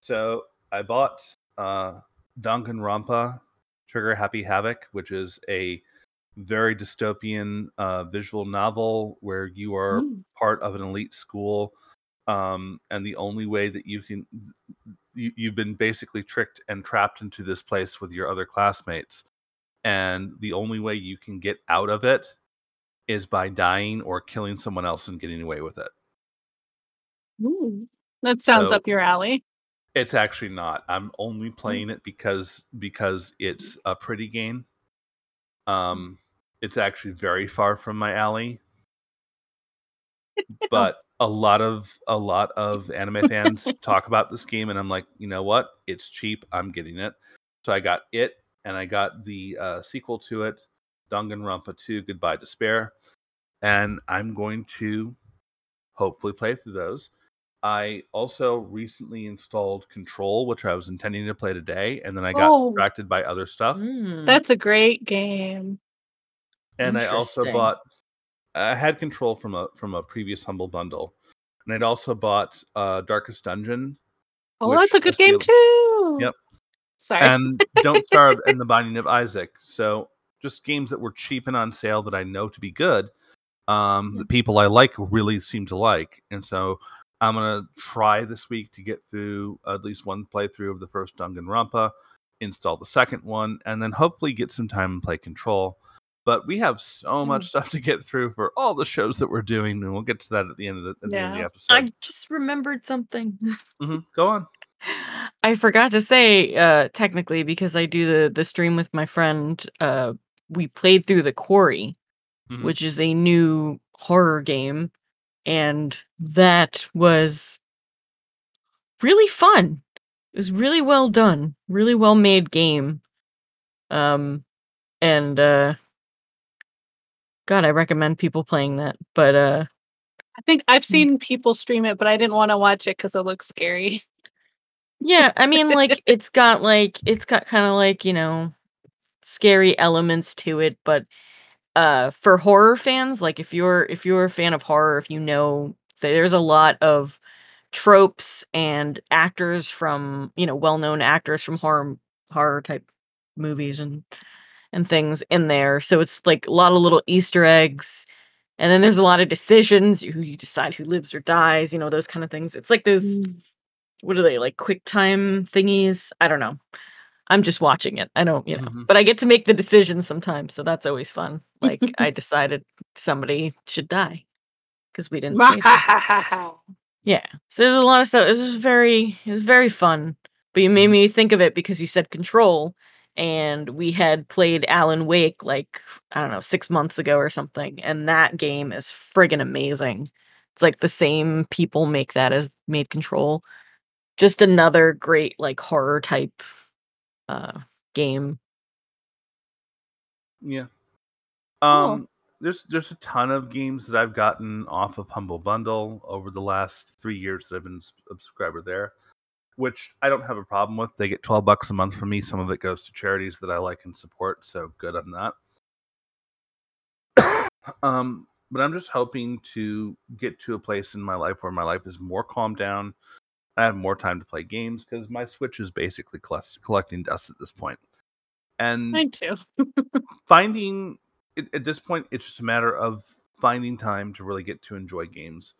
So I bought uh, Danganronpa Trigger Happy Havoc, which is a very dystopian uh, visual novel where you are Mm. part of an elite school, um, and the only way that you can you, you've been basically tricked and trapped into this place with your other classmates, and the only way you can get out of it is by dying or killing someone else and getting away with it. Ooh, that sounds So- up your alley. It's actually not. I'm only playing it because because it's a pretty game. Um, it's actually very far from my alley, but a lot of a lot of anime fans talk about this game, and I'm like, you know what? It's cheap. I'm getting it. So I got it, and I got the uh, sequel to it, Danganronpa 2: Goodbye Despair, and I'm going to hopefully play through those. I also recently installed Control, which I was intending to play today, and then I got Oh. distracted by other stuff. Mm. That's a great game. and I also bought. I had Control from a from a previous Humble bundle, and I'd also bought uh, Darkest Dungeon Oh, that's a good was the- game too. Yep. Sorry. and Don't Starve and The Binding of Isaac. So just games that were cheap and on sale that I know to be good. Um, Hmm. the people I like really seem to like, and so I'm gonna try this week to get through at least one playthrough of the first Danganronpa, install the second one, and then hopefully get some time and play Control. But we have so Hmm. much stuff to get through for all the shows that we're doing, and we'll get to that at the end of the, at the, end of the episode. I just remembered something. Mhm, Go on. I forgot to say, uh, technically, because I do the the stream with my friend. Uh, we played through the Quarry, Mhm. which is a new horror game, and that was really fun. It was really well done, really well made game. Um, and uh, God, I recommend people playing that. But uh, I think I've seen people stream it, but I didn't want to watch it because it looks scary. Yeah, I mean, like it's got like it's got kind of like you know scary elements to it, but uh, for horror fans, like if you're if you're a fan of horror, if you know there's a lot of tropes and actors from you know well-known actors from horror horror type movies and and things in there, so it's like a lot of little Easter eggs. And then there's a lot of decisions who you decide who lives or dies, you know, those kind of things. It's like those Mm. What are they like quick time thingies? I don't know. I'm just watching it. I don't you know. Mhm. but i get to make the decisions sometimes so that's always fun. Like i decided somebody should die because we didn't yeah. So there's a lot of stuff. This was very it was very fun but you made Mhm. me think of it because you said control and we had played alan wake like i don't know six months ago or something and that game is friggin amazing. It's like the same people make that as made control just another great like horror type uh game Yeah. Cool. Um there's there's a ton of games that I've gotten off of Humble Bundle over the last 3 years that I've been a subscriber there, which I don't have a problem with. They get 12 bucks a month from me. Some of it goes to charities that I like and support, so good on that. um but I'm just hoping to get to a place in my life where my life is more calmed down. I have more time to play games because my Switch is basically collect- collecting dust at this point. And Mine too. finding at, at this point it's just a matter of finding time to really get to enjoy games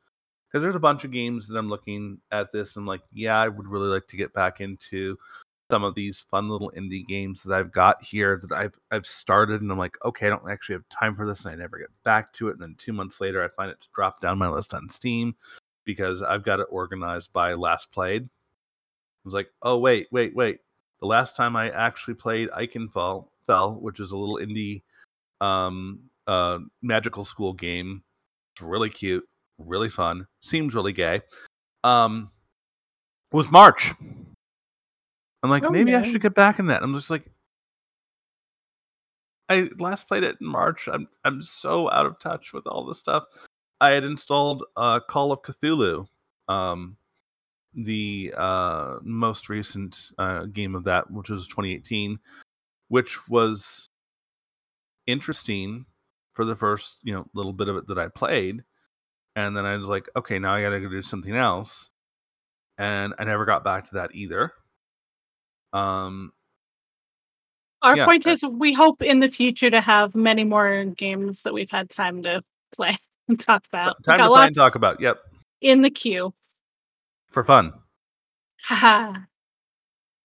because there's a bunch of games that i'm looking at this and like yeah i would really like to get back into some of these fun little indie games that i've got here that i've i've started and i'm like okay i don't actually have time for this and i never get back to it and then two months later i find it's dropped down my list on steam because i've got it organized by last played i was like oh wait wait wait the last time I actually played Iconfall fell, which is a little indie um uh magical school game. It's really cute, really fun, seems really gay. Um was March. I'm like, Oh, maybe I should get back in that. I'm just like I last played it in March. I'm I'm so out of touch with all this stuff. I had installed uh Call of Cthulhu. Um the uh, most recent uh, game of that, which was 2018, which was interesting for the first you know little bit of it that I played, and then I was like, okay, now I got to go do something else, and I never got back to that either. Um, Our Yeah, point is, we hope in the future to have many more games that we've had time to play talk about. Time to talk about. Yep, in the queue. for fun. Haha.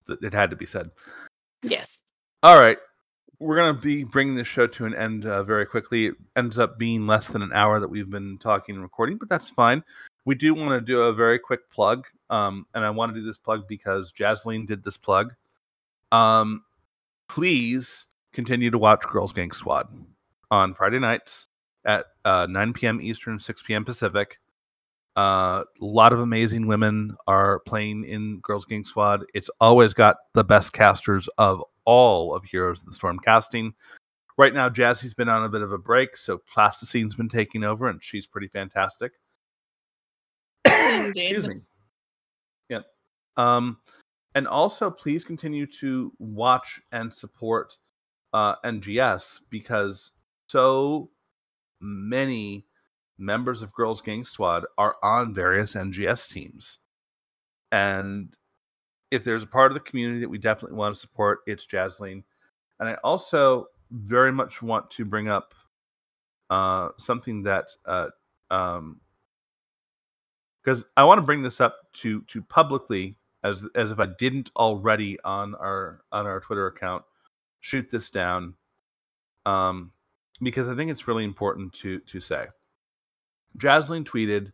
Th- It had to be said. yes. All right. We're going to be bringing this show to an end uh, very quickly. It ends up being less than an hour that we've been talking and recording, but that's fine. We do want to do a very quick plug. Um, and I want to do this plug because Jasleen did this plug. Um, please continue to watch Girls Gang Squad on Friday nights at uh, 9 p.m. Eastern, 6 p.m. Pacific. Uh, a lot of amazing women are playing in Girls Gang Squad. It's always got the best casters of all of Heroes of the Storm casting. Right now, Jazzy's been on a bit of a break, so Plasticine's been taking over, and she's pretty fantastic. Excuse me. Yeah. Um, and also, please continue to watch and support uh, NGS because so many members of Girls Gang Squad are on various NGS teams. And if there's a part of the community that we definitely want to support, it's Jasleen. And I also very much want to bring up uh, something that uh, um, because I want to bring this up to to publicly as as if I didn't already on our on our Twitter account shoot this down um because I think it's really important to to say. Jasleen tweeted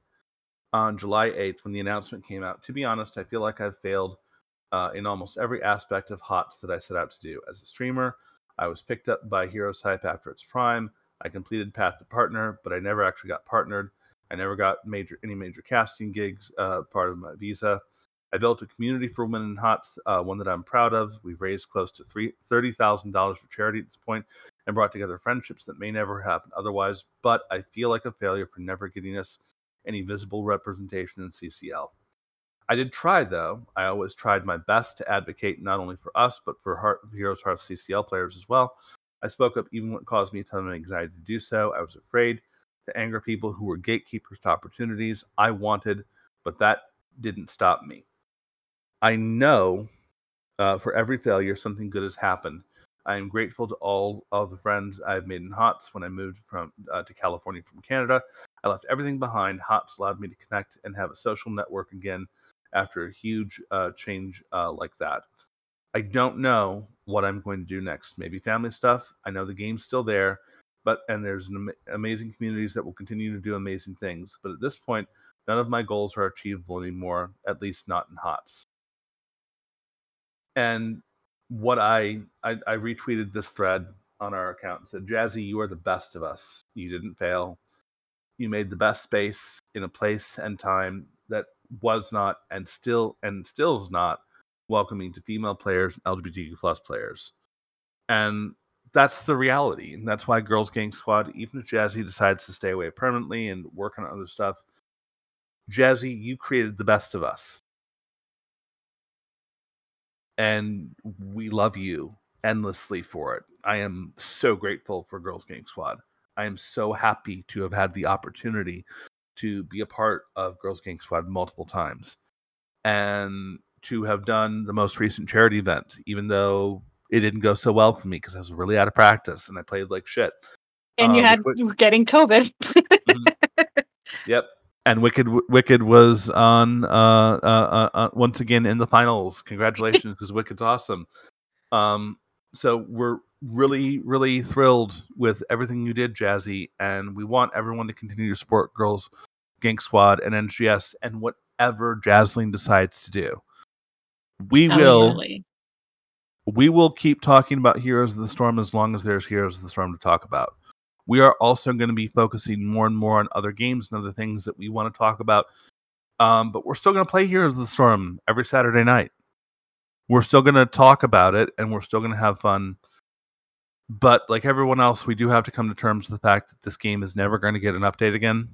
on July 8th when the announcement came out. To be honest, I feel like I've failed uh, in almost every aspect of HOTS that I set out to do. As a streamer, I was picked up by Heroes Hype after its prime. I completed Path to Partner, but I never actually got partnered. I never got major any major casting gigs, uh, part of my visa. I built a community for women in HOTS, uh, one that I'm proud of. We've raised close to three, $30,000 for charity at this point and brought together friendships that may never happen otherwise, but I feel like a failure for never getting us any visible representation in CCL. I did try, though. I always tried my best to advocate not only for us, but for Heart, Heroes Heart CCL players as well. I spoke up even when it caused me a ton of anxiety to do so. I was afraid to anger people who were gatekeepers to opportunities I wanted, but that didn't stop me. I know uh, for every failure, something good has happened. I am grateful to all of the friends I've made in HOTS when I moved from uh, to California from Canada. I left everything behind. HOTS allowed me to connect and have a social network again after a huge uh, change uh, like that. I don't know what I'm going to do next. Maybe family stuff. I know the game's still there, but and there's ama- amazing communities that will continue to do amazing things. But at this point, none of my goals are achievable anymore. At least not in HOTS. And what I, I I retweeted this thread on our account and said, Jazzy, you are the best of us. You didn't fail. You made the best space in a place and time that was not and still and still is not welcoming to female players, LGBTQ plus players. And that's the reality. And that's why Girls Gang Squad, even if Jazzy decides to stay away permanently and work on other stuff, Jazzy, you created the best of us. And we love you endlessly for it. I am so grateful for Girls Gang Squad. I am so happy to have had the opportunity to be a part of Girls Gang Squad multiple times and to have done the most recent charity event, even though it didn't go so well for me because I was really out of practice and I played like shit. And you um, had which you were getting COVID. Mm-hmm. Yep. And Wicked Wicked was on uh, uh, uh, uh once again in the finals. Congratulations, because Wicked's awesome. Um, so we're really really thrilled with everything you did, Jazzy, and we want everyone to continue to support Girls Gang Squad and NGS and whatever Jasleen decides to do. We will we will keep talking about Heroes of the Storm as long as there's Heroes of the Storm to talk about. We are also going to be focusing more and more on other games and other things that we want to talk about. Um, but we're still going to play Heroes of the Storm every Saturday night. We're still going to talk about it and we're still going to have fun. But like everyone else, we do have to come to terms with the fact that this game is never going to get an update again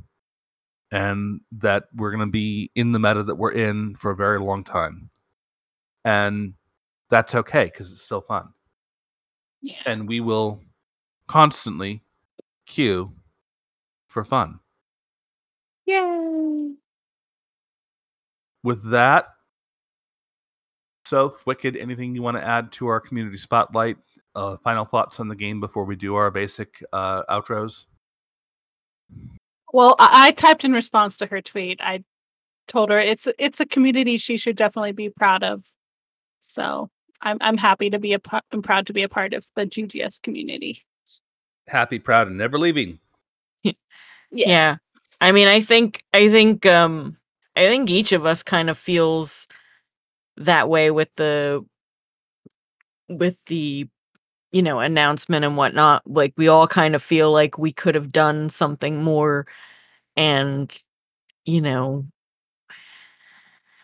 and that we're going to be in the meta that we're in for a very long time. And that's okay because it's still fun Yeah. and we will constantly queue for fun. Yay. With that, Soph, Wicked, anything you want to add to our community spotlight uh, final thoughts on the game before we do our basic uh, outros? Well, I, I typed in response to her tweet. I told her it's it's a community she should definitely be proud of. So I'm I'm happy to be a I'm proud to be a part of the GGS community. Happy, proud, and never leaving. Yes. Yeah. I mean, I think I think um I think each of us kind of feels that way with the with the you know announcement and whatnot. Like we all kind of feel like we could have done something more and you know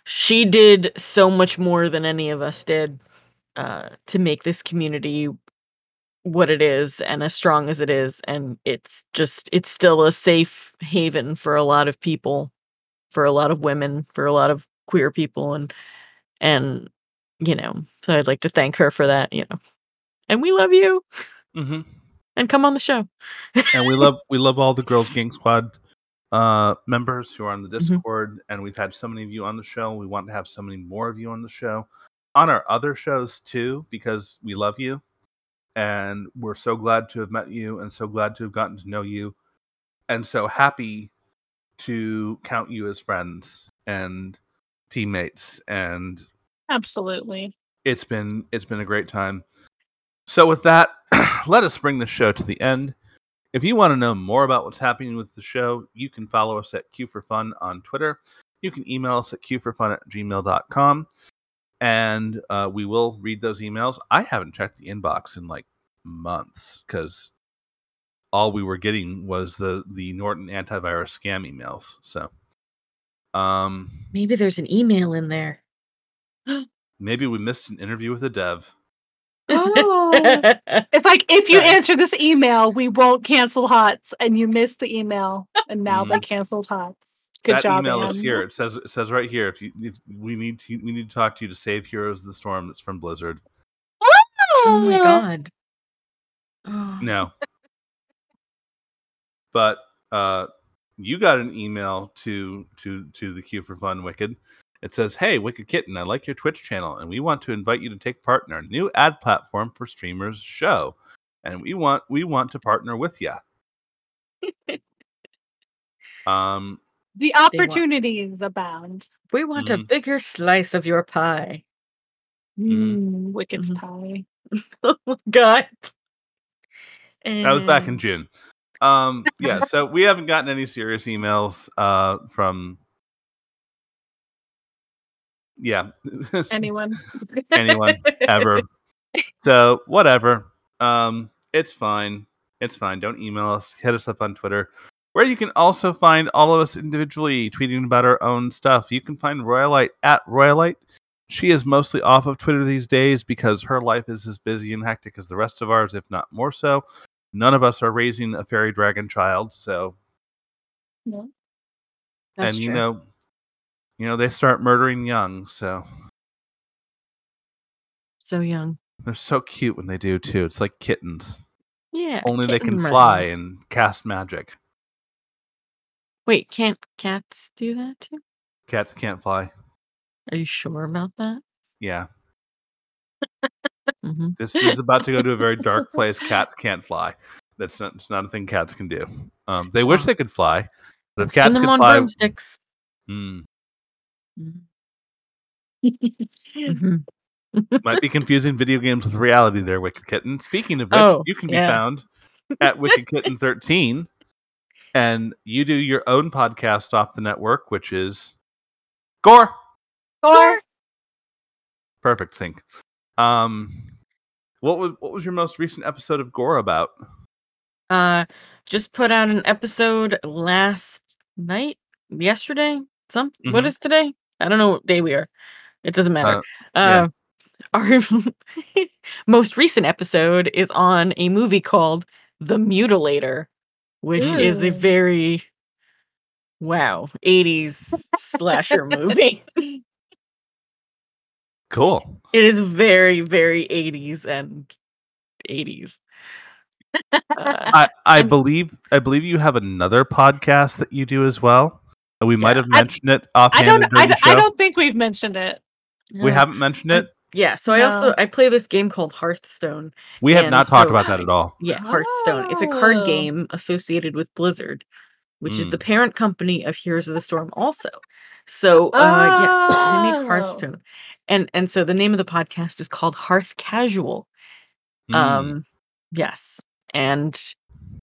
she did so much more than any of us did uh to make this community what it is and as strong as it is and it's just it's still a safe haven for a lot of people for a lot of women for a lot of queer people and and you know so i'd like to thank her for that you know. And we love you. Hmm and come on the show. And we love we love all the Girls Gang Squad uh, members who are on the Mhm. Discord, and we've had so many of you on the show. We want to have so many more of you on the show, on our other shows too, because we love you, and we're so glad to have met you, and so glad to have gotten to know you, and so happy to count you as friends and teammates and Absolutely. it's been it's been a great time. So with that, let us bring the show to the end. If you want to know more about what's happening with the show, you can follow us at Queue for Fun on Twitter. You can email us at queueforfun at gmail.com. And uh, we will read those emails. I haven't checked the inbox in like months because all we were getting was the the Norton antivirus scam emails. So um maybe there's an email in there maybe we missed an interview with a dev. Oh. It's like if you answer this email, we won't cancel HOTS, and you missed the email, and now they canceled HOTS. Good that job, email is here. It says it says right here. If you if we need to we need to talk to you to save Heroes of the Storm. It's from Blizzard. oh my god oh. No, but uh, you got an email to to to the queue for Fun Wicked. It says, "Hey, Wicked Kitten, I like your Twitch channel, and we want to invite you to take part in our new ad platform for streamers show, and we want we want to partner with you." um, The want- opportunities abound. we want a Mhm. bigger slice of your pie. Mm, Wicked's pie. oh my god That was back in June. Um, yeah, so we haven't gotten any serious emails uh, from. Yeah, Anyone? Anyone, ever. so whatever. Um, it's fine. It's fine. Don't email us. Hit us up on Twitter, where you can also find all of us individually tweeting about our own stuff. You can find Royalite at Royalite. She is mostly off of Twitter these days because her life is as busy and hectic as the rest of ours, if not more so. None of us are raising a fairy dragon child, so No. That's and you true. know, you know they start murdering young, so so young they're so cute when they do too. It's like kittens. yeah Only they can murder. fly and cast magic. Wait can't cats do that too Cats can't fly. are you sure about that Yeah. hmm This is about to go to a very dark place. Cats can't fly. That's not it's not a thing cats can do. Um, they wish they could fly, but if Send cats them could on fly, broomsticks mm, Mhm. Mhm. might be confusing video games with reality. There, Wicked Kitten. Speaking of which, Oh, you can be found at Wicked Kitten thirteen, and you do your own podcast off the network, which is Gore. Or Perfect sync. Um, what was what was your most recent episode of Gore about? Uh, just put out an episode last night, yesterday. Some what Mhm. is today? I don't know what day we are. It doesn't matter. yeah. Uh, our most recent episode is on a movie called The Mutilator, which is a mm. very wow 80s slasher movie. Cool. It is very, very 80s and 80s. Uh, I, I believe I believe you have another podcast that you do as well. And we might Yeah. have I- mentioned it offhand. I, don't- I show. don't think we've mentioned it. we mm. haven't mentioned mm. it. Yeah, so I also I play this game called Hearthstone. We have not talked so- about that at all. Yeah, Hearthstone. It's a card Oh. game associated with Blizzard, which is Mm. the parent company of Heroes of the Storm also. So uh yes, they make Oh. Hearthstone. And and so the name of the podcast is called Hearth Casual. Mm. Um yes. And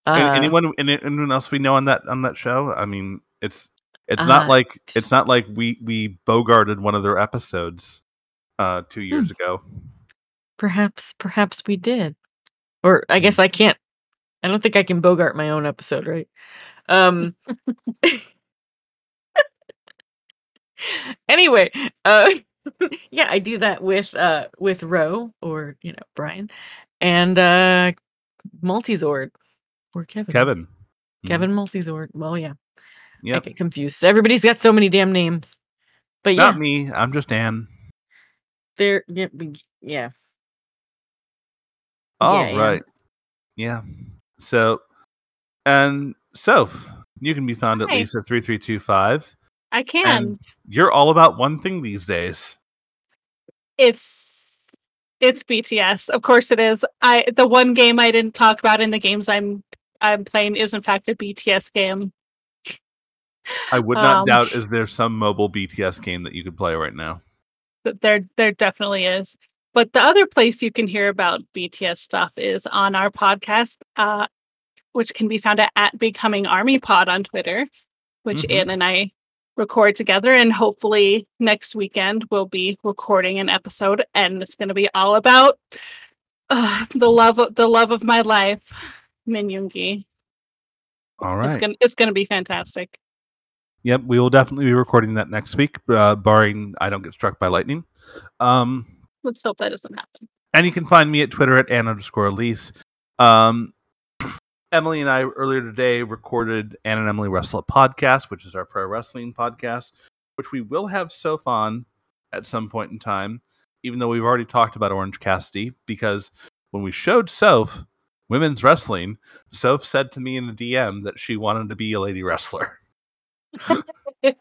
uh And anyone anyone else we know on that on that show? I mean, it's it's not Uh, like it's not like we we bogarted one of their episodes uh 2 Hmm. years ago. perhaps perhaps we did. Or I guess I can't I don't think I can bogart my own episode, right? Um anyway, uh yeah, I do that with uh with Ro or you know Brian and uh Multizord or Kevin. Kevin. Kevin Kevin Multizord. Well, yeah, I get confused. Everybody's got so many damn names. But yeah, Not me. I'm just Anne. They're yeah, we- yeah. All Yeah, right. yeah. So, and Soph, you can be found at Hi. Lisa three three two five. I can. And you're all about one thing these days. it's it's BTS. Of course it is. I the one game I didn't talk about in the games I'm I'm playing is in fact a BTS game. I would not Um, doubt is there some mobile BTS game that you could play right now. There there definitely is. But the other place you can hear about BTS stuff is on our podcast, uh, which can be found at, at Becoming Army Pod on Twitter, which Mhm. Anne and I record together. And hopefully next weekend we'll be recording an episode, and it's going to be all about uh, the love of the love of my life, Min Yoongi. All It's right. gonna it's gonna be fantastic. Yep, we will definitely be recording that next week, uh, barring I don't get struck by lightning. Um, Let's hope that doesn't happen. and you can find me at Twitter at Anne underscore Elise. Um, Emily and I earlier today recorded Anne and Emily Wrestle podcast, which is our pro wrestling podcast, which we will have Soph on at some point in time, even though we've already talked about Orange Cassidy, because when we showed Soph women's wrestling, Soph said to me in the DM that she wanted to be a lady wrestler.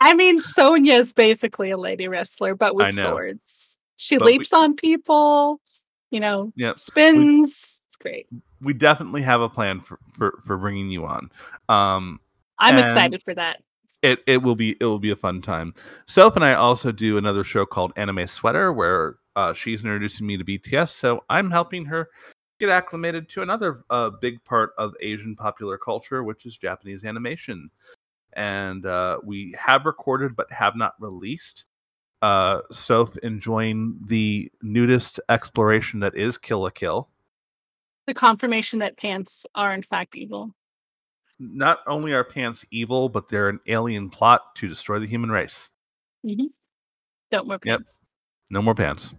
I mean, Sonya's basically a lady wrestler, but with swords. She But we- leaps on people, you know, Yep. spins. It's great. We definitely have a plan for, for, for bringing you on. Um, I'm excited for that. it it will be it will be a fun time. Soph and I also do another show called Anime Sweater, where uh, she's introducing me to BTS. So I'm helping her get acclimated to another uh, big part of Asian popular culture, which is Japanese animation. And uh, we have recorded but have not released. Uh, Soph enjoying the nudist exploration that is Kill la Kill. The confirmation that pants are in fact evil. Not only are pants evil, but they're an alien plot to destroy the human race. Don't wear pants. Yep. No more pants.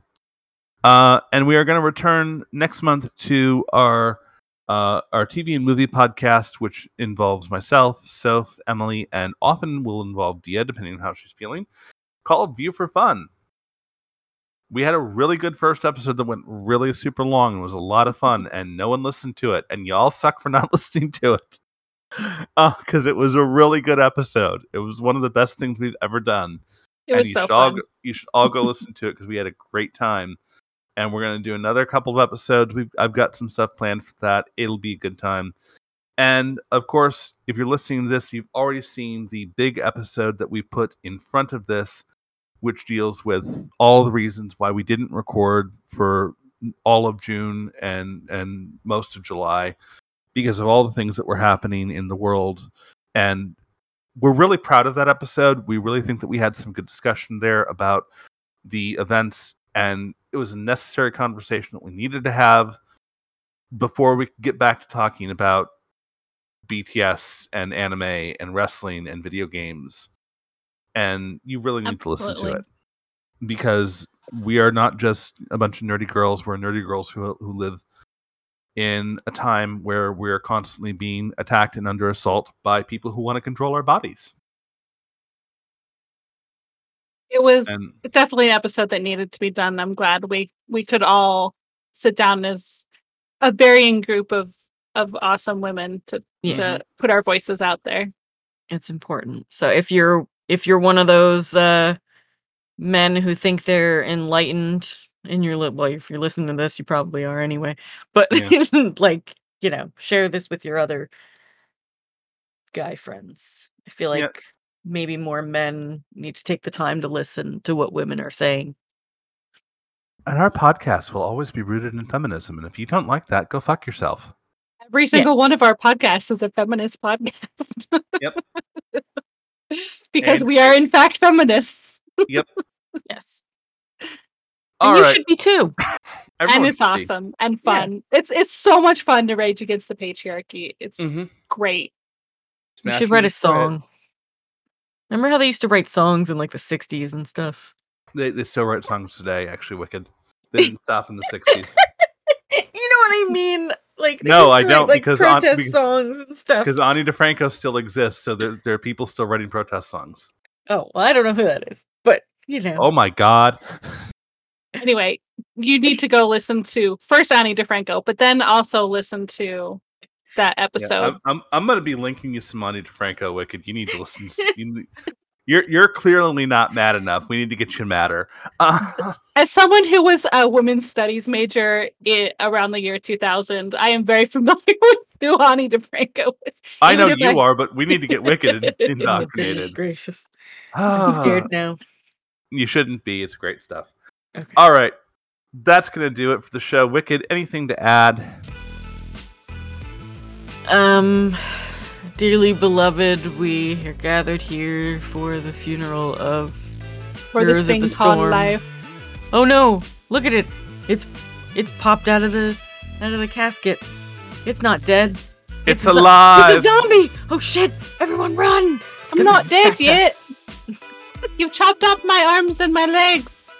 Uh, and we are going to return next month to our uh, our TV and movie podcast, which involves myself, Soph, Emily, and often will involve Dia, depending on how she's feeling. Called View for Fun. We had a really good first episode that went really super long and was a lot of fun, and no one listened to it, and y'all suck for not listening to it. Because it was a really good episode. It was one of the best things we've ever done It and was you so should fun. go, you should all go listen to it because we had a great time. And we're gonna do another couple of episodes. We've I've got some stuff planned for that. It'll be a good time. And of course, if you're listening to this, you've already seen the big episode that we put in front of this, which deals with all the reasons why we didn't record for all of June and and most of July because of all the things that were happening in the world and we're really proud of that episode. We really think that we had some good discussion there about the events, and it was a necessary conversation that we needed to have before we could get back to talking about BTS and anime and wrestling and video games. And you really need to listen to it because we are not just a bunch of nerdy girls. We're nerdy girls who who live in a time where we're constantly being attacked and under assault by people who want to control our bodies. It was And definitely an episode that needed to be done. I'm glad we we could all sit down as a varying group of of awesome women to Yeah. to put our voices out there. It's important. So if you're if you're one of those uh men who think they're enlightened in your li- well, if you're listening to this, you probably are anyway. But Yeah. like, you know, share this with your other guy friends. I feel like Yeah. Maybe more men need to take the time to listen to what women are saying. And our podcast will always be rooted in feminism. And if you don't like that, go fuck yourself. Every single one of our podcasts is a feminist podcast. Yep. because And- we are in fact feminists. Yep. yes. All and you right. should be too. and it's should be. awesome and fun. It's it's so much fun to rage against the patriarchy. It's Mhm. great. You should write a destroy it. song. Remember how they used to write songs in like the 60s and stuff? They, they still write songs today, actually, Wicked. They didn't stop in the 60s. you know what I mean? Like No, I don't, like because on- protest because- songs and stuff. Because Ani DiFranco still exists, so there, there are people still writing protest songs. Oh, well, I don't know who that is, but you know. Oh my god. Anyway, you need to go listen to first Ani DiFranco, but then also listen to that Yeah, episode. I'm, I'm, I'm going to be linking you some Ani DiFranco, Wicked. You need to listen. s- you, need- you're, you're clearly not mad enough. We need to get you madder. Uh, As someone who was a women's studies major i around the year 2000, I am very familiar with who Ani DiFranco is. I know you I- are, but we need to get Wicked in- Oh, indoctrinated. gracious. I'm Ah, scared now. you shouldn't be. It's great stuff. Okay. All right. That's going to do it for the show. Wicked, anything to add? Um, dearly beloved, we are gathered here for the funeral of. For this Heroes of thing the called Storm. life. Oh no! Look at it. It's it's popped out of the out of the casket. It's not dead. It's, a zo- alive. It's a zombie! Oh shit! Everyone run! It's I'm not dead attack yet. You've chopped off my arms and my legs.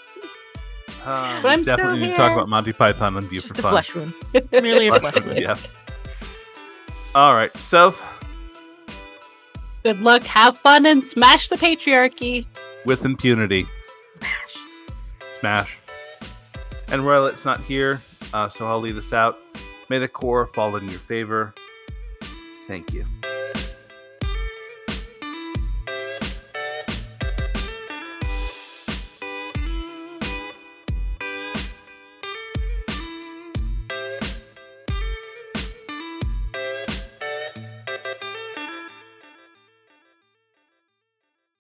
Um, But I'm still definitely need to talk about Monty Python on View Just for a Fun. flesh wound. Merely a Flesh flesh wound, wound. yeah. All right. So, Good luck, have fun, and smash the patriarchy. with impunity, Smash. smash. And Royalite's not here, uh, so I'll lead us out. May the core fall in your favor. Thank you.